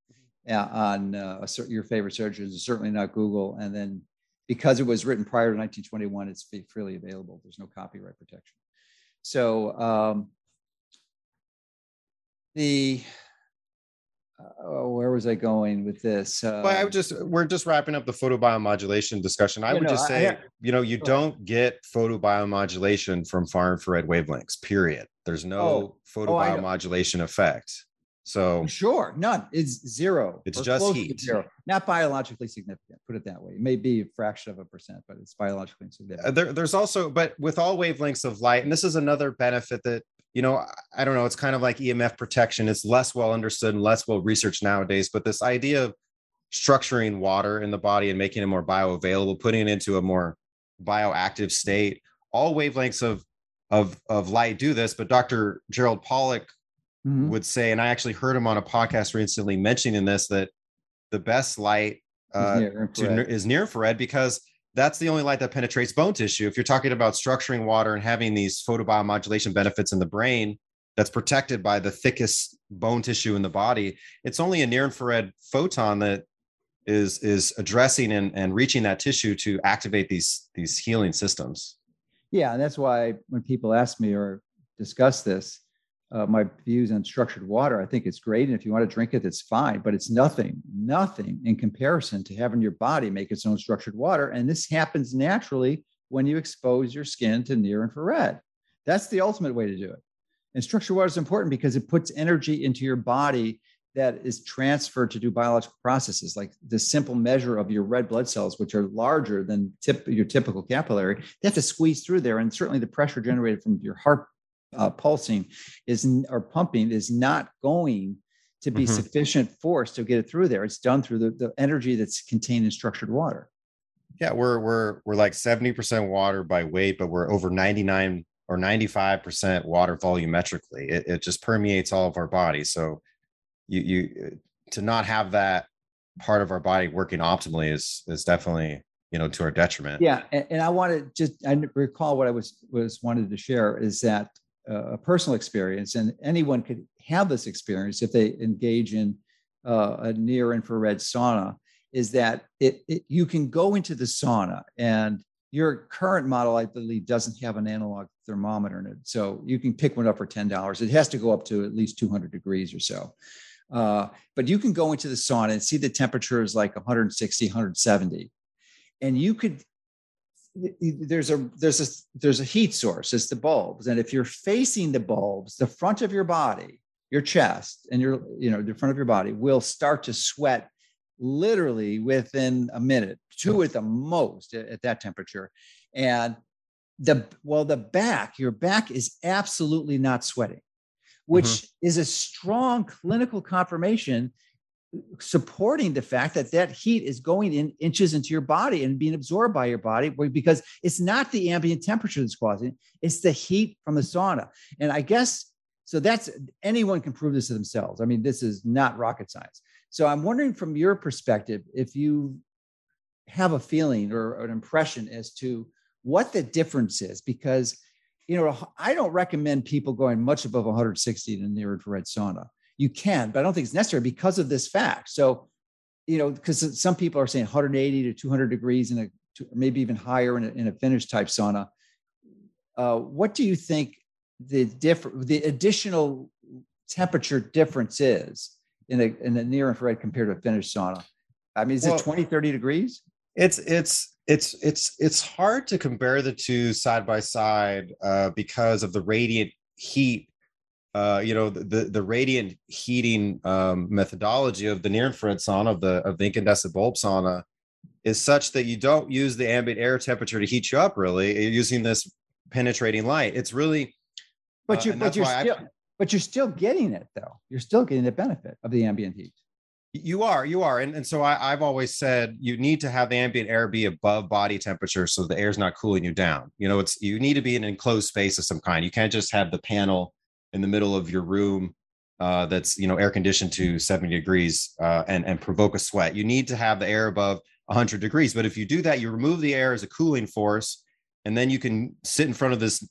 on uh, your favorite search engine. Certainly not Google, and then because it was written prior to 1921, it's freely available. There's no copyright protection. So um, the uh, where was I going with this? Uh, well, I would just we're just wrapping up the photobiomodulation discussion. I would know, just say, I, you know, you don't get photobiomodulation from far infrared wavelengths. Period. There's no oh, photobiomodulation oh, effect. So sure, none. It's zero. It's just heat. Zero. Not biologically significant. Put it that way. It may be a fraction of a percent, but it's biologically significant. Uh, there, there's also, but with all wavelengths of light, and this is another benefit that you know, I don't know, it's kind of like EMF protection. It's less well understood and less well researched nowadays, but this idea of structuring water in the body and making it more bioavailable, putting it into a more bioactive state, all wavelengths of of of light do this, but Dr. Gerald Pollack mm-hmm. would say, and I actually heard him on a podcast recently mentioning this that the best light uh, to, is near infrared because that's the only light that penetrates bone tissue. If you're talking about structuring water and having these photobiomodulation benefits in the brain that's protected by the thickest bone tissue in the body, it's only a near infrared photon that is is addressing and, and reaching that tissue to activate these these healing systems. Yeah, and that's why when people ask me or discuss this, uh, my views on structured water. I think it's great. And if you want to drink it, that's fine, but it's nothing, nothing in comparison to having your body make its own structured water. And this happens naturally when you expose your skin to near infrared. That's the ultimate way to do it. And structured water is important because it puts energy into your body that is transferred to do biological processes like the simple measure of your red blood cells which are larger than tip, your typical capillary they have to squeeze through there and certainly the pressure generated from your heart uh, pulsing is or pumping is not going to be mm-hmm. sufficient force to get it through there. It's done through the, the energy that's contained in structured water. Yeah, we're we're we're like 70% water by weight, but we're over 99 or 95% water volumetrically. It, it just permeates all of our body. So you you to not have that part of our body working optimally is is definitely you know to our detriment. Yeah, and, and I want to just I recall what I was was wanted to share is that a personal experience, and anyone could have this experience if they engage in uh, a near infrared sauna, is that it, it, you can go into the sauna and your current model, I believe, doesn't have an analog thermometer in it. So you can pick one up for $10. It has to go up to at least 200 degrees or so. Uh, but you can go into the sauna and see the temperature is like 160, 170. And you could there's a there's a there's a heat source it's the bulbs and if you're facing the bulbs the front of your body your chest and your you know the front of your body will start to sweat literally within a minute two at the most at, at that temperature and the well the back your back is absolutely not sweating which mm-hmm. is a strong clinical confirmation supporting the fact that that heat is going in inches into your body and being absorbed by your body because it's not the ambient temperature that's causing it it's the heat from the sauna and i guess So that's anyone can prove this to themselves. I mean, this is not rocket science. So I'm wondering from your perspective if you have a feeling or an impression as to what the difference is because you know I don't recommend people going much above 160 in the near infrared sauna. You can, but I don't think it's necessary because of this fact. So, you know, because some people are saying 180 to 200 degrees in a maybe even higher in a, in a Finnish type sauna. Uh, what do you think the different the additional temperature difference is in a in a near infrared compared to a Finnish sauna? I mean, is well, it 20, 30 degrees? It's it's it's it's it's hard to compare the two side by side uh, because of the radiant heat. Uh, you know, the the radiant heating um, methodology of the near infrared sauna of the of the incandescent bulb sauna is such that you don't use the ambient air temperature to heat you up. Really, you're using this penetrating light. It's really, but you uh, but you're still I, but you're still getting it though. You're still getting the benefit of the ambient heat. You are, you are. And, and so I, have always said you need to have the ambient air be above body temperature so the air's not cooling you down. You know, it's you need to be in an enclosed space of some kind. You can't just have the panel in the middle of your room uh, that's you know air conditioned to 70 degrees uh, and and provoke a sweat. You need to have the air above 100 degrees. But if you do that, you remove the air as a cooling force, and then you can sit in front of this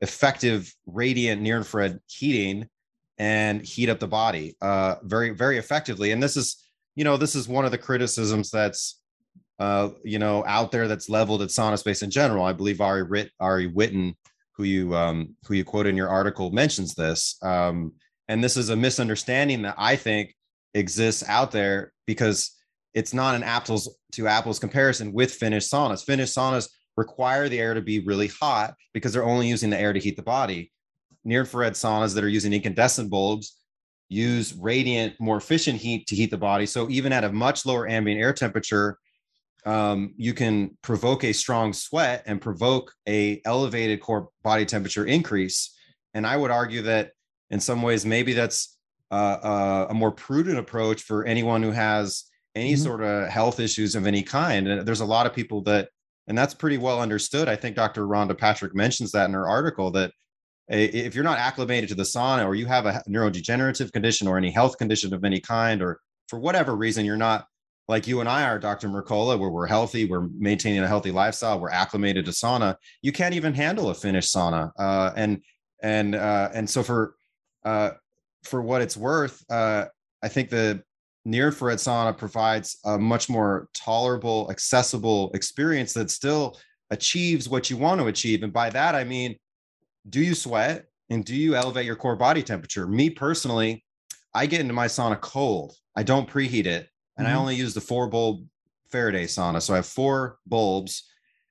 effective radiant near infrared heating and heat up the body uh, very very effectively and this is you know this is one of the criticisms that's uh, you know out there that's leveled at SaunaSpace in general i believe ari Rit, ari whitten who you um, who you quote in your article mentions this um, and this is a misunderstanding that i think exists out there because it's not an apples to apples comparison with Finnish saunas Finnish saunas require the air to be really hot because they're only using the air to heat the body near infrared saunas that are using incandescent bulbs use radiant, more efficient heat to heat the body. So even at a much lower ambient air temperature, um, you can provoke a strong sweat and provoke a elevated core body temperature increase. And I would argue that in some ways, maybe that's uh, uh, a more prudent approach for anyone who has any mm-hmm. sort of health issues of any kind. And there's a lot of people that, and that's pretty well understood. I think Dr. Rhonda Patrick mentions that in her article that if you're not acclimated to the sauna or you have a neurodegenerative condition or any health condition of any kind or for whatever reason you're not like you and I are, Dr. Mercola, where we're healthy, we're maintaining a healthy lifestyle, we're acclimated to sauna. You can't even handle a Finnish sauna, uh, and and uh, and so for uh, for what it's worth, uh, I think the near infrared sauna provides a much more tolerable, accessible experience that still achieves what you want to achieve. And by that, I mean do you sweat and do you elevate your core body temperature? Me personally, I get into my sauna cold. I don't preheat it, and mm-hmm. I only use the four bulb Faraday sauna. So I have four bulbs,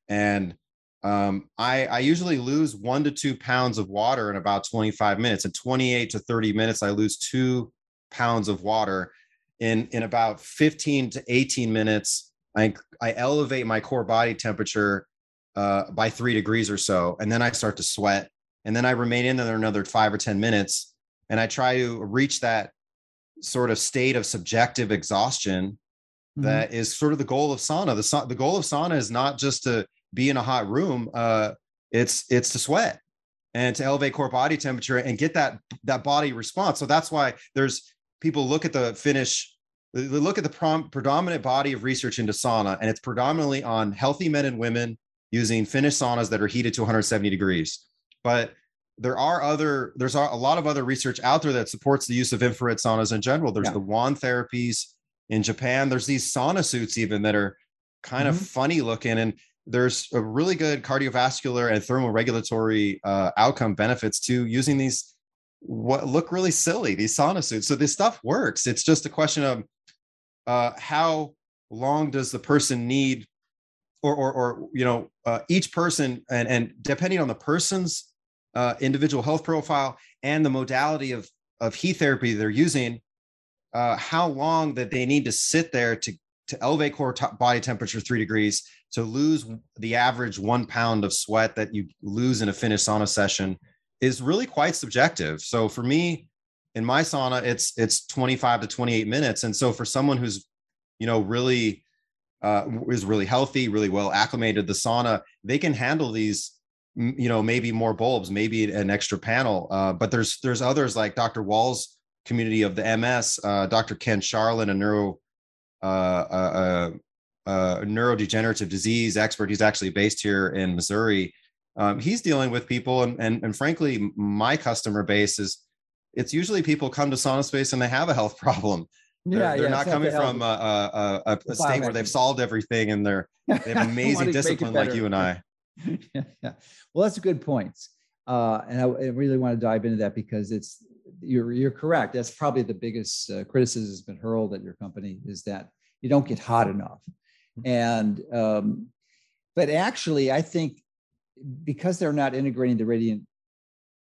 and um, I, I usually lose one to two pounds of water in about 25 minutes. In 28 to 30 minutes, I lose two pounds of water. In in about 15 to 18 minutes, I I elevate my core body temperature uh, by three degrees or so, and then I start to sweat and then I remain in there another five or 10 minutes. And I try to reach that sort of state of subjective exhaustion mm-hmm. that is sort of the goal of sauna. The, the goal of sauna is not just to be in a hot room. Uh, it's, it's to sweat and to elevate core body temperature and get that, that body response. So that's why there's people look at the Finnish they look at the prom, predominant body of research into sauna, and it's predominantly on healthy men and women using Finnish saunas that are heated to 170 degrees but there are other there's a lot of other research out there that supports the use of infrared saunas in general there's yeah. the Waon therapies in japan there's these sauna suits even that are kind mm-hmm. of funny looking and there's a really good cardiovascular and thermoregulatory uh, outcome benefits to using these what look really silly these sauna suits so this stuff works it's just a question of uh, how long does the person need or or, or you know uh, each person and and depending on the person's uh, individual health profile and the modality of of heat therapy they're using, uh, how long that they need to sit there to to elevate core t- body temperature three degrees to lose the average one pound of sweat that you lose in a Finnish sauna session is really quite subjective. So for me, in my sauna, it's it's 25 to 28 minutes, and so for someone who's you know really uh, is really healthy, really well acclimated the sauna, they can handle these you know maybe more bulbs maybe an extra panel uh, but there's there's others like dr Wahls' community of the ms uh, dr ken Sharlin a neuro uh, uh, uh, neurodegenerative disease expert. He's actually based here in missouri. Um, he's dealing with people and, and and frankly my customer base is it's usually people come to SaunaSpace and they have a health problem. They're, Yeah, they're yeah, not coming from a, a, a, a state where they've solved everything and they're they have amazing Wanna make it discipline like you and I. yeah, yeah. Well, that's a good point. Uh, and I, I really want to dive into that because it's you're you're correct. That's probably the biggest uh, criticism has been hurled at your company is that you don't get hot enough. And um, but actually, I think because they're not integrating the radiant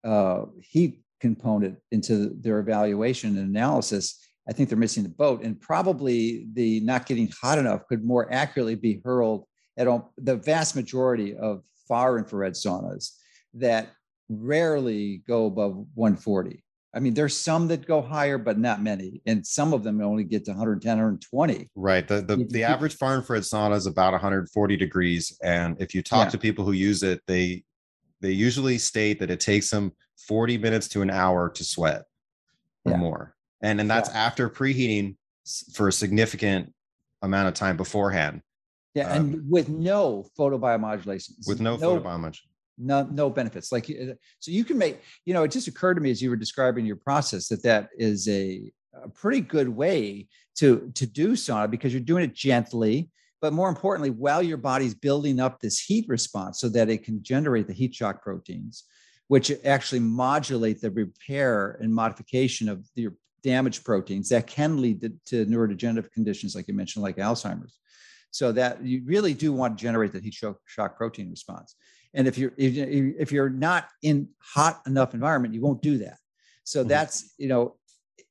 uh, heat component into their evaluation and analysis, I think they're missing the boat. And probably the not getting hot enough could more accurately be hurled at all, the vast majority of far infrared saunas that rarely go above 140. I mean, there's some that go higher, but not many. And some of them only get to 110, 120. Right. The the, the average far infrared sauna is about 140 degrees. And if you talk Yeah. to people who use it, they they usually state that it takes them 40 minutes to an hour to sweat or Yeah. more. And and that's Yeah. after preheating for a significant amount of time beforehand Yeah. Um, and with no photobiomodulation. with no, photobiomodulation. no no benefits like uh, so you can make you know it just occurred to me as you were describing your process that that is a, a pretty good way to to do sauna because you're doing it gently but more importantly while your body's building up this heat response so that it can generate the heat shock proteins which actually modulate the repair and modification of your damaged proteins that can lead to, to neurodegenerative conditions like you mentioned like alzheimer's so that you really do want to generate the heat shock, shock protein response. And if you're if, you- if you're not in hot enough environment you won't do that. So Mhm. that's you know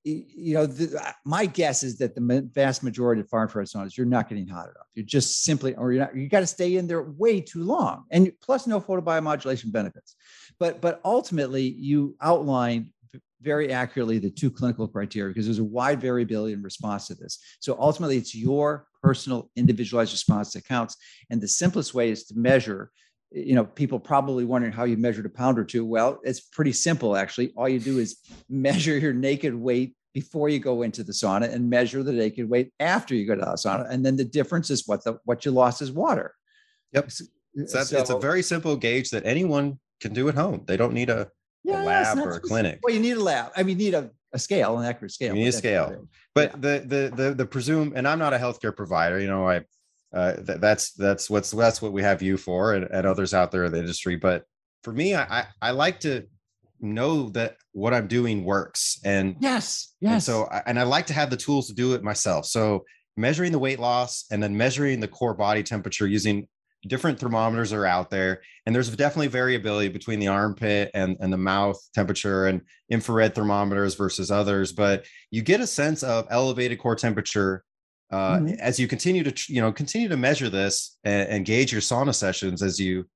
you know the, my guess is that the vast majority of far infrared saunas you're not getting hot enough. You're just simply or you're not you got to stay in there way too long. And plus no photobiomodulation benefits. But but ultimately you outline very accurately the two clinical criteria because there's a wide variability in response to this. So ultimately it's your personal individualized response that counts. And the simplest way is to measure you know people probably wondering how you measured a pound or two. Well it's pretty simple actually. All you do is measure your naked weight before you go into the sauna and measure the naked weight after you go to the sauna. And then the difference is what the what you lost is water. Yep. S- It's, it's a very simple gauge that anyone can do at home. They don't need a, Yeah, a lab or a clinic. well you need a lab i mean you need a, a scale an accurate scale You need a but that's about scale. but Yeah. the the the the presume and i'm not a healthcare provider you know i uh th- that's that's what's that's what we have you for and, and others out there in the industry but for me I, I i like to know that what i'm doing works and yes and yes so I, and i like to have the tools to do it myself so measuring the weight loss and then measuring the core body temperature using different thermometers are out there and there's definitely variability between the armpit and, and the mouth temperature and infrared thermometers versus others but you get a sense of elevated core temperature uh, Mhm. as you continue to you know continue to measure this and, and gauge your sauna sessions as you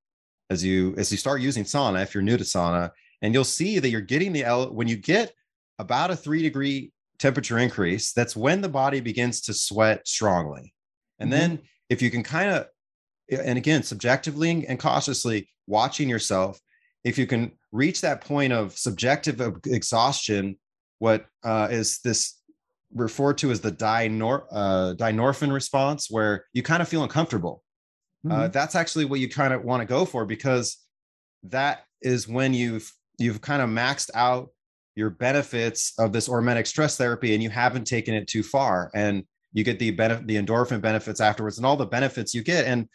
as you as you start using sauna if you're new to sauna and you'll see that you're getting the ele- when you get about a three degree temperature increase that's when the body begins to sweat strongly and Mhm. then if you can kind of and again subjectively and cautiously watching yourself if you can reach that point of subjective exhaustion what uh, is this referred to as the dynor- uh, dynorphin response where you kind of feel uncomfortable uh, Mhm. that's actually what you kind of want to go for because that is when you've you've kind of maxed out your benefits of this hormetic stress therapy and you haven't taken it too far and you get the benefit the endorphin benefits afterwards and all the benefits you get and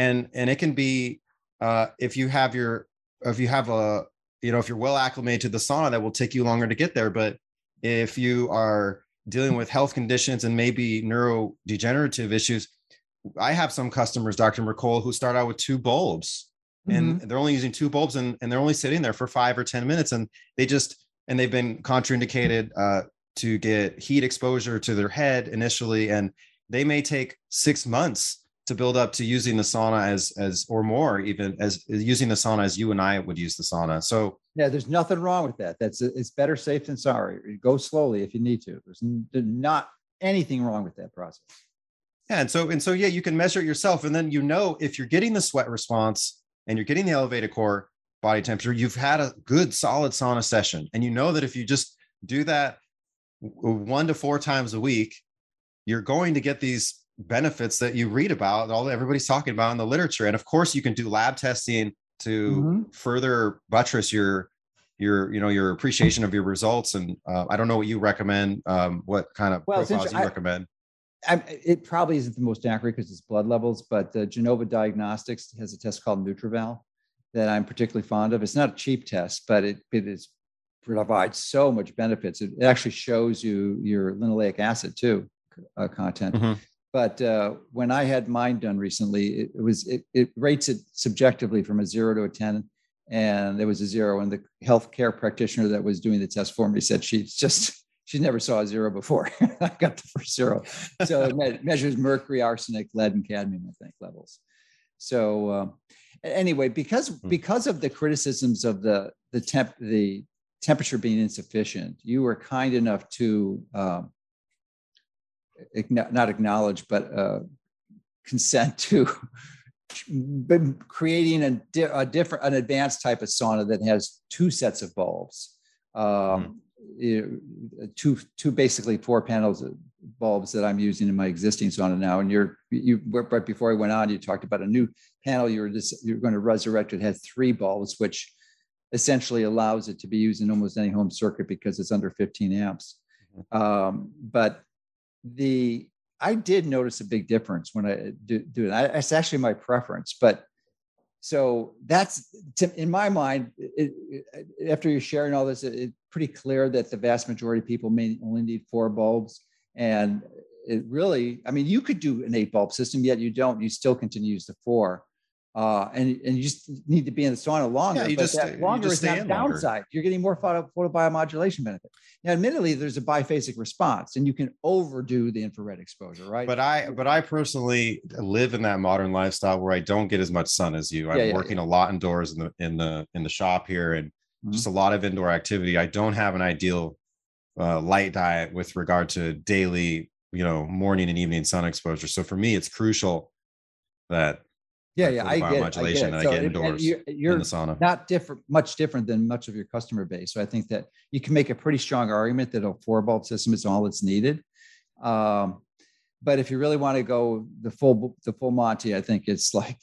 and and it can be uh if you have your if you have a you know if you're well acclimated to the sauna that will take you longer to get there but if you are dealing with health conditions and maybe neurodegenerative issues i have some customers dr Mercola who start out with two bulbs and Mhm. they're only using two bulbs and, and they're only sitting there for five or 10 minutes and they just, and they've been contraindicated uh, to get heat exposure to their head initially. And they may take six months to build up to using the sauna as, as, or more even as using the sauna as you and I would use the sauna. So Yeah, there's nothing wrong with that. That's it's better safe than sorry. Go slowly if you need to. There's there's not anything wrong with that process. Yeah, and so and so yeah, you can measure it yourself, and then you know if you're getting the sweat response and you're getting the elevated core body temperature, you've had a good solid sauna session. And you know that if you just do that one to four times a week, you're going to get these benefits that you read about, all everybody's talking about in the literature. And of course, you can do lab testing to mm-hmm. further buttress your your you know your appreciation of your results. And uh, I don't know what you recommend. Um, what kind of well, profiles you I, recommend? I, it probably isn't the most accurate because it's blood levels, but uh, Genova Diagnostics has a test called NutrEval that I'm particularly fond of. It's not a cheap test, but it, it is provides so much benefits. It actually shows you your linoleic acid too uh, content. Mm-hmm. But uh, when I had mine done recently, it, it was it, it, rates it subjectively from a zero to a ten, and there was a zero. And the healthcare practitioner that was doing the test for me said she's just she never saw a zero before. I got the first zero. So it me- measures mercury, arsenic, lead, and cadmium, I think, levels. So uh, anyway, because hmm. because of the criticisms of the the temp the temperature being insufficient, you were kind enough to um, not acknowledge, but uh, consent to creating a, di- a, different, an advanced type of sauna that has two sets of bulbs, um, mm. two, two basically four panels of bulbs that I'm using in my existing sauna now. And you're, you right before I went on, you talked about a new panel you were just you're going to resurrect. It has three bulbs, which essentially allows it to be used in almost any home circuit because it's under 15 amps. Mm-hmm. Um, but the I did notice a big difference when I do, do it. I, it's actually my preference, but so that's to, in my mind. It, it, after you're sharing all this, it's pretty clear that the vast majority of people may only need four bulbs, and it really. I mean, you could do an eight bulb system, yet you don't. You still continue to use the four uh, and and you just need to be in the sauna longer. Yeah, you but just, that longer is not downside. Longer. You're getting more photo, photobiomodulation benefit. Now, admittedly, there's a biphasic response, and you can overdo the infrared exposure, right? But I, but I personally live in that modern lifestyle where I don't get as much sun as you. I'm yeah, yeah, working a lot indoors in the in the in the shop here, and mm-hmm. just a lot of indoor activity. I don't have an ideal uh, light diet with regard to daily, you know, morning and evening sun exposure. So for me, it's crucial that yeah, yeah, I get, modulation I get, I get indoors you're, you're sauna. Not different, much different than much of your customer base. So I think that you can make a pretty strong argument that a four bulb system is all that's needed. Um, but if you really want to go the full the full Monty, I think it's like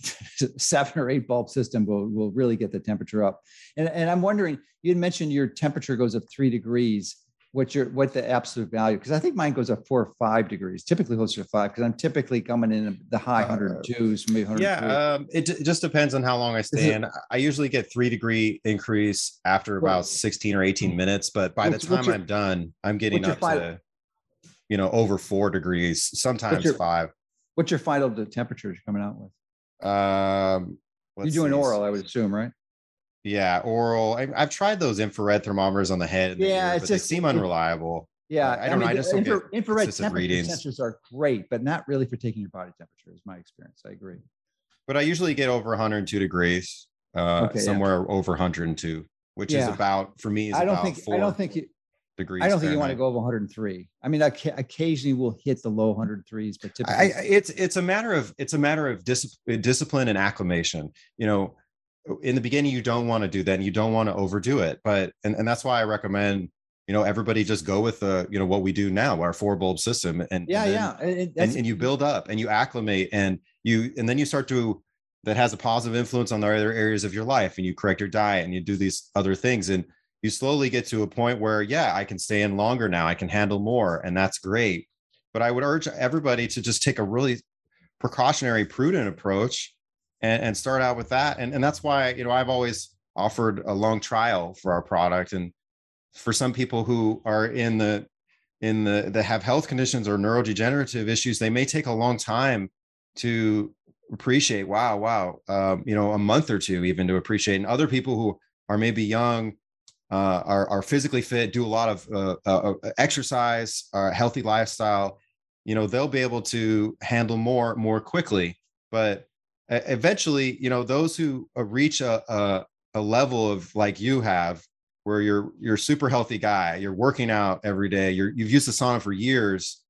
seven or eight bulb system will will really get the temperature up. And and I'm wondering, you had mentioned your temperature goes up three degrees what your what the absolute value because I think mine goes up four or five degrees, typically closer to five because I'm typically coming in the high 102s, maybe 103. Yeah, um, it, it, just depends on how long I stay in. I usually get three degree increase after about 16 or 18 minutes, but by the time your, I'm done, I'm getting up to you know over four degrees, sometimes your, five. What's your final temperature you're coming out with? Um, you're doing see. oral, I would assume, right? Yeah, oral. I, have tried those infrared thermometers on the head. yeah, ear, but just, they seem unreliable. Yeah, I don't I mean, know. I just infra, infrared temperature sensors are great, but not really for taking your body temperature. Is my experience. I agree. But I usually get over 102 degrees, uh, okay, somewhere yeah. over 102, which yeah. is about for me. I don't think. I don't think you. Degrees I don't think you want to go over 103. I mean, I occasionally we'll hit the low 103s, but typically I, it's it's a matter of it's a matter of discipline, discipline and acclimation. You know, in the beginning you don't want to do that and you don't want to overdo it but and, and that's why i recommend you know everybody just go with the you know what we do now our four bulb system and yeah and yeah and, and, you build up and you acclimate and you and then you start to that has a positive influence on the other areas of your life and you correct your diet and you do these other things and you slowly get to a point where yeah i can stay in longer now i can handle more and that's great. But i would urge everybody to just take a really precautionary prudent approach and, and start out with that. And, and that's why, you know, I've always offered a long trial for our product. And for some people who are in the, in the, that have health conditions or neurodegenerative issues, they may take a long time to appreciate, wow, wow, um, you know, a month or two even to appreciate. And other people who are maybe young, uh, are, are physically fit, do a lot of uh, uh, uh exercise, healthy lifestyle, you know, they'll be able to handle more more quickly. But eventually, you know, those who uh, reach a, a, a level of like you have, where you're you're a super healthy guy, you're working out every day, you're you've used the sauna for years,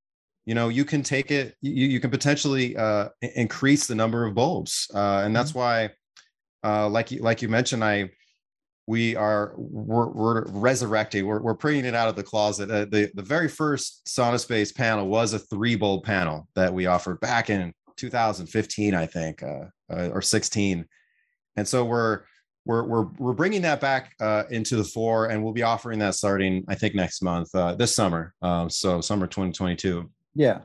you know, you can take it, you, you can potentially uh, increase the number of bulbs, uh, and that's mm-hmm. why uh, like you like you mentioned, I we are we're, we're resurrecting. We're we're bringing it out of the closet. Uh, the the very first SaunaSpace panel was a three bulb panel that we offered back in 2015, I think, uh, uh, or 16, and so we're we're we're we're bringing that back uh, into the fore, and we'll be offering that starting I think next month, uh, this summer, um, so summer 2022. Yeah,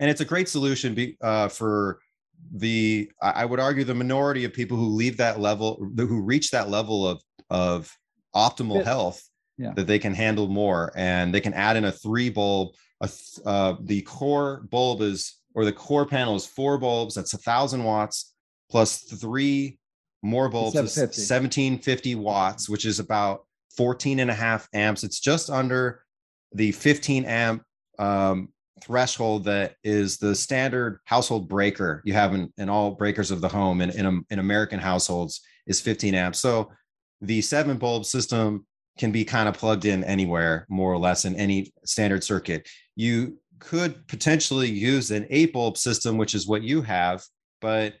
and it's a great solution be, uh, for the I would argue the minority of people who leave that level, who reach that level of of optimal health, yeah. that they can handle more, and they can add in a three bulb. A, uh, the core bulb is or the core panel is four bulbs. That's a thousand watts plus three more bulbs is 1750 watts, which is about 14 and a half amps. It's just under the 15 amp um, threshold that is the standard household breaker you have in, in all breakers of the home in, in, in American households is 15 amps. So the seven bulb system can be kind of plugged in anywhere, more or less, in any standard circuit. You could potentially use an eight bulb system, which is what you have, but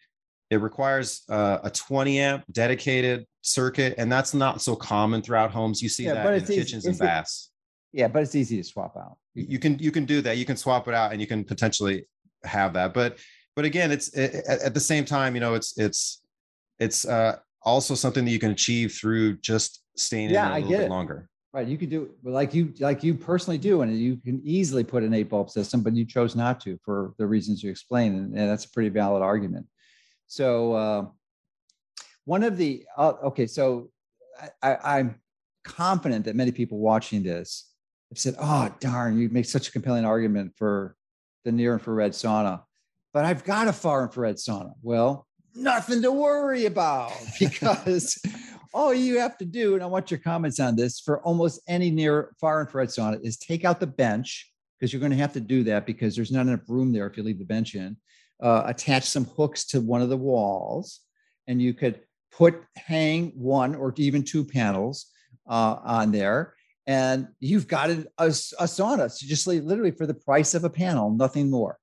it requires uh, a 20 amp dedicated circuit, and that's not so common throughout homes. You see yeah, that in easy, kitchens and baths. Yeah, but it's easy to swap out. You can you can do that. You can swap it out, and you can potentially have that. But but again, it's it, at the same time, you know, it's it's it's uh, also something that you can achieve through just staying yeah, in a little bit it. longer. Right. You could do like you like you personally do, and you can easily put an eight bulb system, but you chose not to for the reasons you explained, and, and that's a pretty valid argument. So uh, one of the uh, okay, so I, I'm confident that many people watching this have said, "Oh, darn, you make such a compelling argument for the near infrared sauna," but I've got a far infrared sauna. Well, nothing to worry about because all you have to do, and I want your comments on this for almost any near far infrared sauna, is take out the bench because you're going to have to do that because there's not enough room there if you leave the bench in. Uh, attach some hooks to one of the walls, and you could put hang one or even two panels uh, on there, and you've got a, a, sauna. So just literally for the price of a panel, nothing more.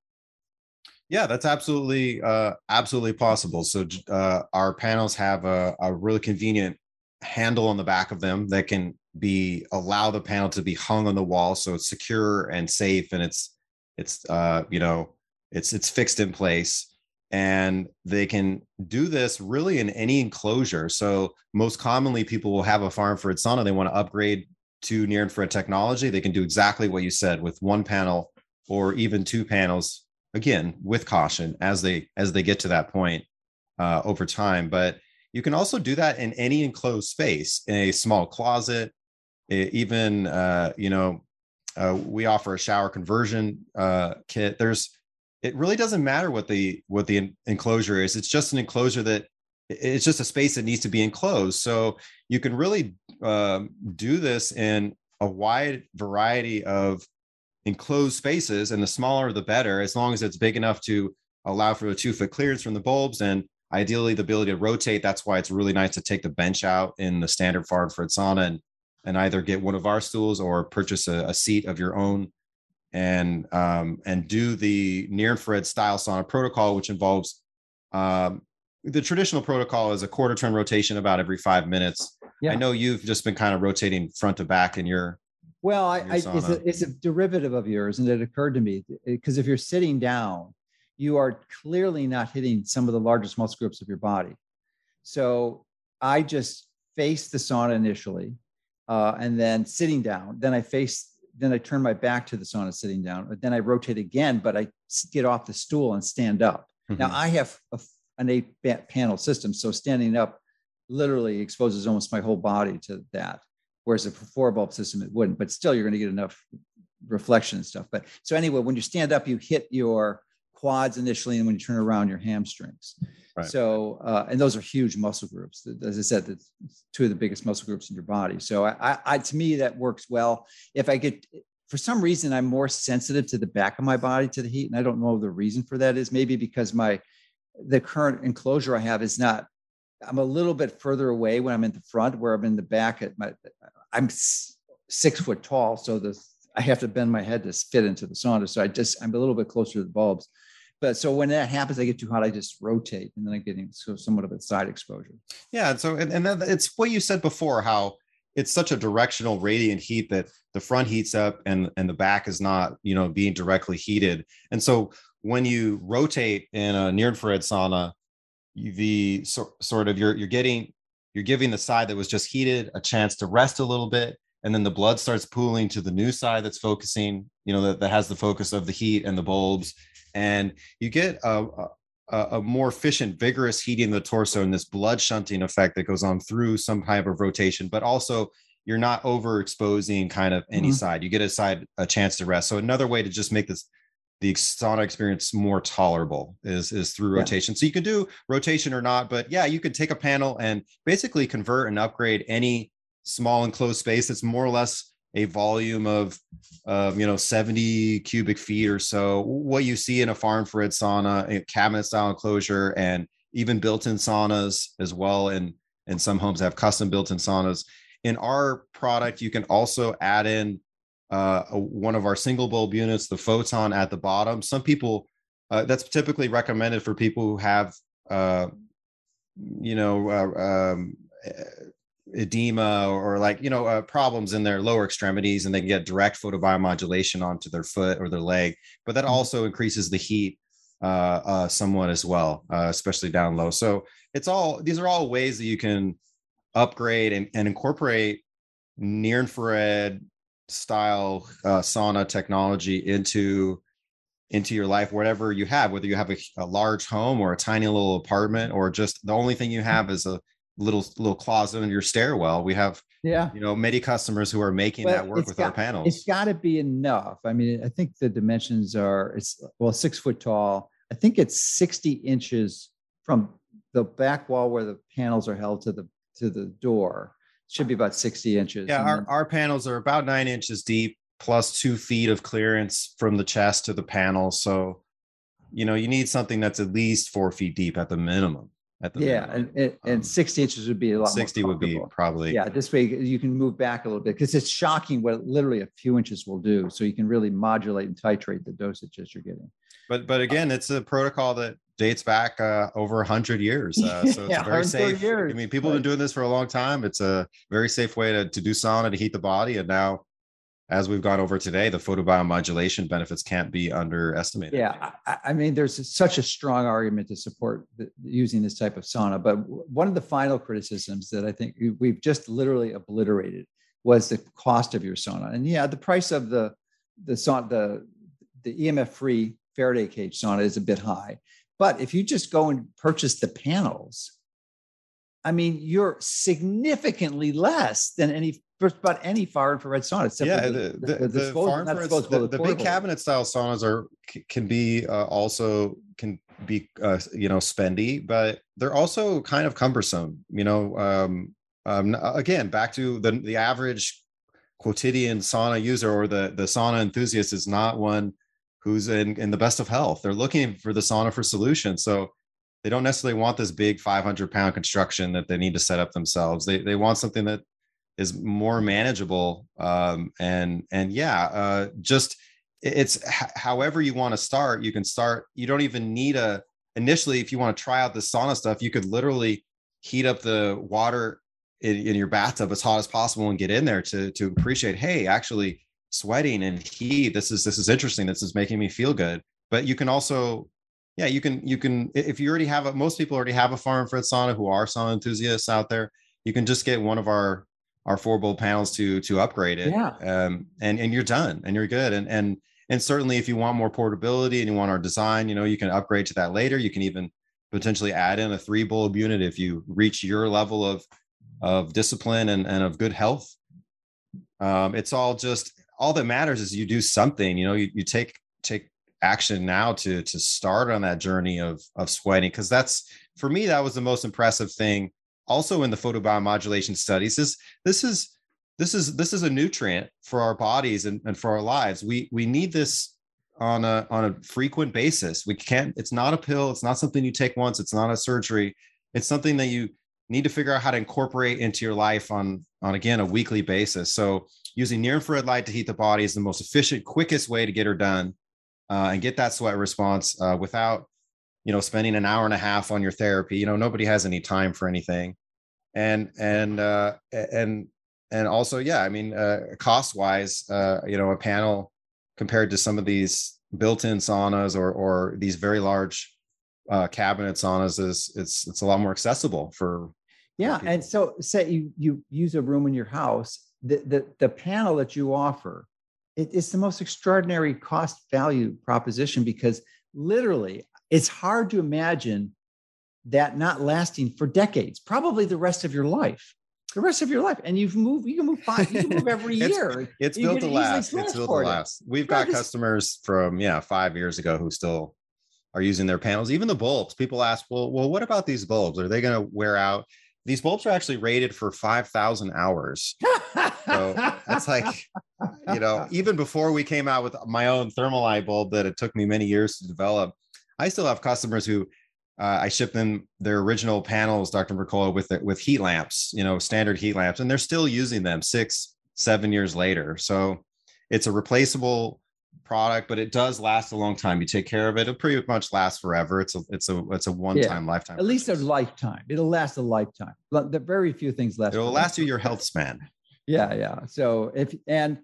Yeah, that's absolutely uh, absolutely possible. So uh, our panels have a, a really convenient handle on the back of them that can be allow the panel to be hung on the wall so it's secure and safe and it's it's uh you know it's it's fixed in place. And they can do this really in any enclosure. So most commonly people will have a far infrared sauna they want to upgrade to near infrared technology. They can do exactly what you said with one panel or even two panels again with caution as they as they get to that point uh, over time. But you can also do that in any enclosed space, in a small closet, even uh, you know, uh, we offer a shower conversion uh, kit. There's it really doesn't matter what the what the enclosure is. It's just an enclosure that it's just a space that needs to be enclosed. So you can really um, do this in a wide variety of enclosed spaces, and the smaller the better, as long as it's big enough to allow for a two foot clearance from the bulbs and ideally the ability to rotate. That's why it's really nice to take the bench out in the standard far infrared sauna and and either get one of our stools or purchase a, a seat of your own and um, and do the near infrared style sauna protocol, which involves um, the traditional protocol is a quarter turn rotation about every five minutes. Yeah. I know you've just been kind of rotating front to back in your. Well, I, I it's, a, it's a derivative of yours, and it occurred to me because if you're sitting down, you are clearly not hitting some of the largest muscle groups of your body. So I just face the sauna initially, uh, and then sitting down. Then I face, then I turn my back to the sauna sitting down. But Then I rotate again, but I get off the stool and stand up. Mm-hmm. Now I have a, an eight panel system, so standing up literally exposes almost my whole body to that. Whereas a four bulb system, it wouldn't. But still, you're going to get enough reflection and stuff. But so anyway, when you stand up, you hit your quads initially, and when you turn around, your hamstrings. Right. So, uh, and those are huge muscle groups. As I said, that's two of the biggest muscle groups in your body. So, I, I, to me, that works well. If I get, for some reason, I'm more sensitive to the back of my body to the heat, and I don't know the reason for that is. Maybe because my the current enclosure I have is not. I'm a little bit further away when I'm in the front, where I'm in the back. At my, I'm six foot tall, so the I have to bend my head to fit into the sauna. So I just I'm a little bit closer to the bulbs but so when that happens, I get too hot, I just rotate and then I'm getting so somewhat of a side exposure. Yeah. So, and, and then it's what you said before, how it's such a directional radiant heat that the front heats up and, and the back is not, you know, being directly heated. And so when you rotate in a near infrared sauna, the so, sort of you're, you're getting, you're giving the side that was just heated a chance to rest a little bit and then the blood starts pooling to the new side that's focusing you know that, that has the focus of the heat and the bulbs and you get a, a, a more efficient vigorous heating of the torso and this blood shunting effect that goes on through some type of rotation but also you're not overexposing kind of any mm-hmm. side you get a side a chance to rest so another way to just make this the sauna experience more tolerable is is through yeah. rotation. So you can do rotation or not, but yeah, you could take a panel and basically convert and upgrade any small enclosed space it's more or less a volume of uh, you know 70 cubic feet or so. What you see in a far infrared sauna a cabinet style enclosure and even built-in saunas as well. And and some homes have custom built-in saunas. In our product you can also add in uh, a, one of our single bulb units the photon at the bottom. Some people uh, that's typically recommended for people who have uh, you know uh, um, edema or like you know uh, problems in their lower extremities and they can get direct photobiomodulation onto their foot or their leg but that mm-hmm. also increases the heat uh, uh, somewhat as well uh, especially down low so it's all these are all ways that you can upgrade and, and incorporate near infrared style uh, sauna technology into into your life whatever you have whether you have a, a large home or a tiny little apartment or just the only thing you have is a little little closet in your stairwell. We have yeah, you know, many customers who are making that work with got, our panels. It's got to be enough. I mean, I think the dimensions are it's well six foot tall. I think it's sixty inches from the back wall where the panels are held to the to the door. It should be about sixty inches. Yeah, our, then, our panels are about nine inches deep, plus two feet of clearance from the chest to the panel. So, you know, you need something that's at least four feet deep at the minimum at the yeah and, and, and um, 60 inches would be a lot 60 would be probably yeah this way you can move back a little bit because it's shocking what literally a few inches will do so you can really modulate and titrate the dosages you're getting. But but again it's a protocol that dates back uh, over 100 years uh, so it's yeah, very safe years. i mean people have been doing this for a long time. It's a very safe way to, to do sauna to heat the body and now as we've gone over today, the photobiomodulation benefits can't be underestimated. Yeah, I, I mean, there's such a strong argument to support the, using this type of sauna. But one of the final criticisms that I think we've just literally obliterated was the cost of your sauna. And yeah, the price of the the sauna, the the EMF free Faraday cage sauna is a bit high. But if you just go and purchase the panels, I mean, you're significantly less than any just about any far infrared sauna. Except yeah, the, the, the, the, far infrared, the, the big cabinet style saunas are can be uh, also can be uh, you know spendy, but they're also kind of cumbersome. You know, um, um, again, back to the the average quotidian sauna user or the the sauna enthusiast is not one who's in in the best of health. They're looking for the sauna for solutions. So they don't necessarily want this big 500 pound construction that they need to set up themselves. They they want something that is more manageable um, and and yeah uh, just it's however you want to start you can start you don't even need a initially if you want to try out the sauna stuff you could literally heat up the water in, in your bathtub as hot as possible and get in there to to appreciate hey actually sweating and heat this is this is interesting this is making me feel good. But you can also yeah you can you can if you already have a most people already have a far infrared sauna who are sauna enthusiasts out there you can just get one of our our four bulb panels to to upgrade it. Yeah. Um, and and you're done and you're good. And and and certainly if you want more portability and you want our design, you know, you can upgrade to that later. You can even potentially add in a three bulb unit if you reach your level of of discipline and, and of good health. Um, it's all just all that matters is you do something, you know, you, you take take action now to to start on that journey of of sweating because that's for me that was the most impressive thing also in the photobiomodulation studies is this is this is this is a nutrient for our bodies and, and for our lives. We we need this on a on a frequent basis. We can't it's not a pill. It's not something you take once. It's not a surgery. It's something that you need to figure out how to incorporate into your life on on again a weekly basis. So using near infrared light to heat the body is the most efficient quickest way to get her done uh, and get that sweat response uh, without you know spending an hour and a half on your therapy. You know nobody has any time for anything and and uh and and also yeah i mean uh cost wise uh you know a panel compared to some of these built-in saunas or or these very large uh cabinet saunas is it's it's a lot more accessible for yeah for and so say you you use a room in your house the the, the panel that you offer it, it's the most extraordinary cost value proposition because literally it's hard to imagine that not lasting for decades, probably the rest of your life. The rest of your life, and you've moved. You can move five. You can move every It's- year. it's You built to last. It's built to last. We've got 'cause- customers from yeah five years ago who still are using their panels. Even the bulbs. People ask, well, well, what about these bulbs? Are they going to wear out? These bulbs are actually rated for five thousand hours. So that's like, you know, even before we came out with my own thermal eye bulb that it took me many years to develop, I still have customers who uh, I ship them their original panels, Dr. Mercola, with the, with heat lamps, you know, standard heat lamps, and they're still using them six, seven years later. So it's a replaceable product, but it does last a long time. You take care of it; it'll pretty much last forever. It's a it's a it's a one time lifetime. At least a lifetime. It'll last a lifetime. But The very few things last. It'll last you your health span. Yeah, yeah. So if and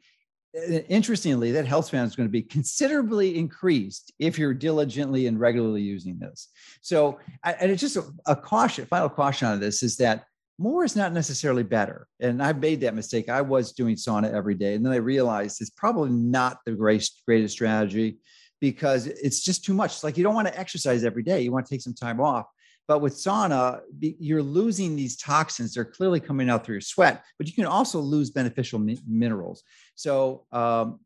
Uh, interestingly, that health span is going to be considerably increased if you're diligently and regularly using this. So, and it's just a, a caution. Final caution on this is that more is not necessarily better. And I made that mistake. I was doing sauna every day, and then I realized it's probably not the greatest greatest strategy because it's just too much. It's like you don't want to exercise every day. You want to take some time off. But with sauna, you're losing these toxins. They're clearly coming out through your sweat, but you can also lose beneficial mi- minerals. So, um,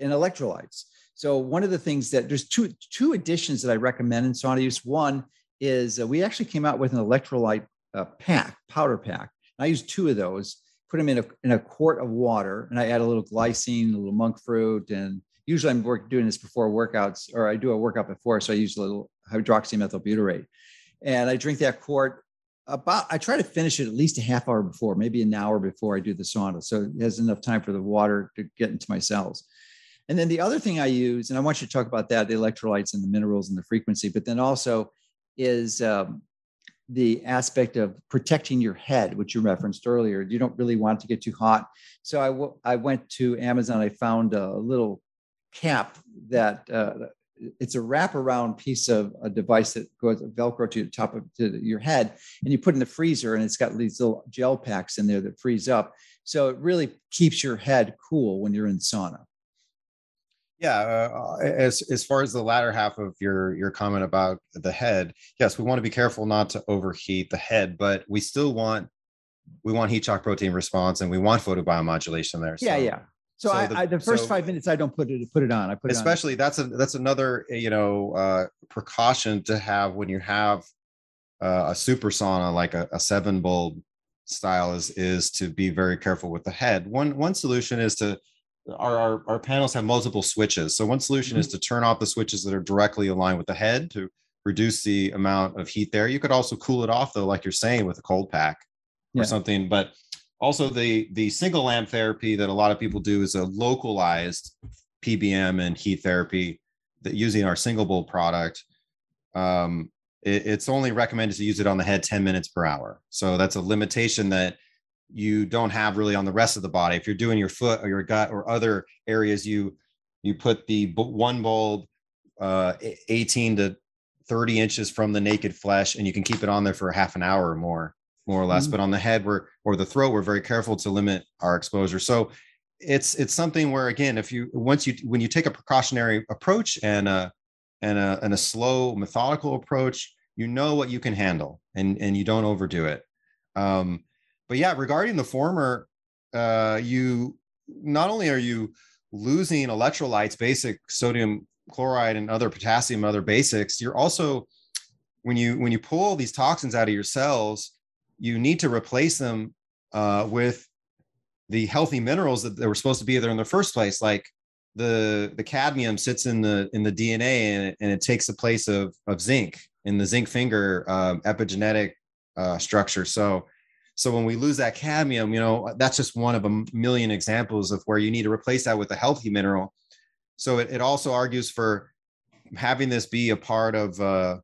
and electrolytes. So, one of the things that there's two two additions that I recommend in sauna use. One is uh, we actually came out with an electrolyte uh, pack, powder pack. I use two of those. Put them in a in a quart of water, and I add a little glycine, a little monk fruit, and usually I'm work, doing this before workouts, or I do a workout before, so I use a little hydroxymethylbutyrate and I drink that quart about I try to finish it at least a half hour before, maybe an hour before I do the sauna. So it has enough time for the water to get into my cells. And then the other thing I use, and I want you to talk about that, the electrolytes and the minerals and the frequency, but then also is um, the aspect of protecting your head, which you referenced earlier. You don't really want to get too hot. So I, w- I went to Amazon. I found a little cap that uh, it's a wraparound piece of a device that goes velcro to the top of to your head and you put in the freezer and it's got these little gel packs in there that freeze up so it really keeps your head cool when you're in sauna Yeah, uh, as as far as the latter half of your your comment about the head, yes, we want to be careful not to overheat the head, but we still want we want heat shock protein response and we want photobiomodulation there. yeah yeah so, so I, the- I the first so- five minutes i don't put it put it on i put especially that's a that's another you know uh precaution to have when you have uh, a super sauna like a, a seven bulb style is is to be very careful with the head. One one solution is to our, our, our panels have multiple switches. So one solution is to turn off the switches that are directly aligned with the head to reduce the amount of heat there. You could also cool it off though like you're saying with a cold pack or Yeah. something but also the the single lamp therapy that a lot of people do is a localized PBM and heat therapy that using our single bulb product. Um, it- it's only recommended to use it on the head 10 minutes per hour. So that's a limitation that you don't have really on the rest of the body. If you're doing your foot or your gut or other areas, you you put the one bulb uh, e- 18 to 30 inches from the naked flesh, and you can keep it on there for half an hour or more, more or less. Mhm. But on the head, we're or the throat, we're very careful to limit our exposure. So it's it's something where again, if you once you when you take a precautionary approach and a and a and a slow methodical approach, you know what you can handle, and and you don't overdo it. Um, but yeah, regarding the former, uh, you not only are you losing electrolytes, basic sodium chloride and other potassium, other basics, you're also when you when you pull these toxins out of your cells, you need to replace them uh, with the healthy minerals that, were supposed to be there in the first place, like the the cadmium sits in the in the DNA and it, and it takes the place of of zinc in the zinc finger um, epigenetic uh, structure. So so when we lose that cadmium, you know that's just one of a million examples of where you need to replace that with a healthy mineral. So it, it also argues for having this be a part of uh,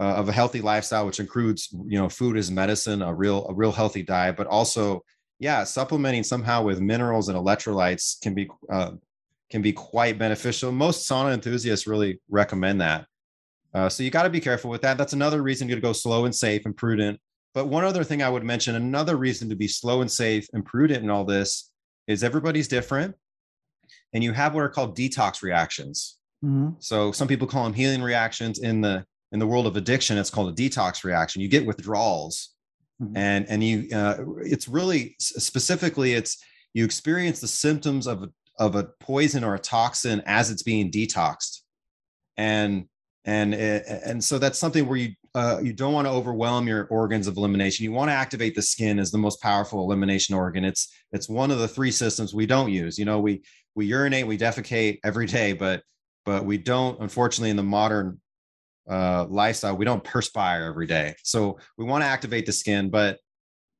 uh, of a healthy lifestyle, which includes you know food as medicine, a real a real healthy diet, but also yeah, supplementing somehow with minerals and electrolytes can be uh, can be quite beneficial. Most sauna enthusiasts really recommend that. Uh, so you got to be careful with that. That's another reason you to go slow and safe and prudent. But one other thing I would mention, another reason to be slow and safe and prudent in all this is everybody's different, and you have what are called detox reactions. Mm-hmm. So some people call them healing reactions in the in the world of addiction. It's called a detox reaction. You get withdrawals mm-hmm. and and you uh, it's really specifically it's you experience the symptoms of of a poison or a toxin as it's being detoxed and and and so that's something where you uh, you don't want to overwhelm your organs of elimination. You want to activate the skin as the most powerful elimination organ. It's it's one of the three systems we don't use. You know, we we urinate, we defecate every day, but but we don't, unfortunately, in the modern uh, lifestyle, we don't perspire every day. So we want to activate the skin, but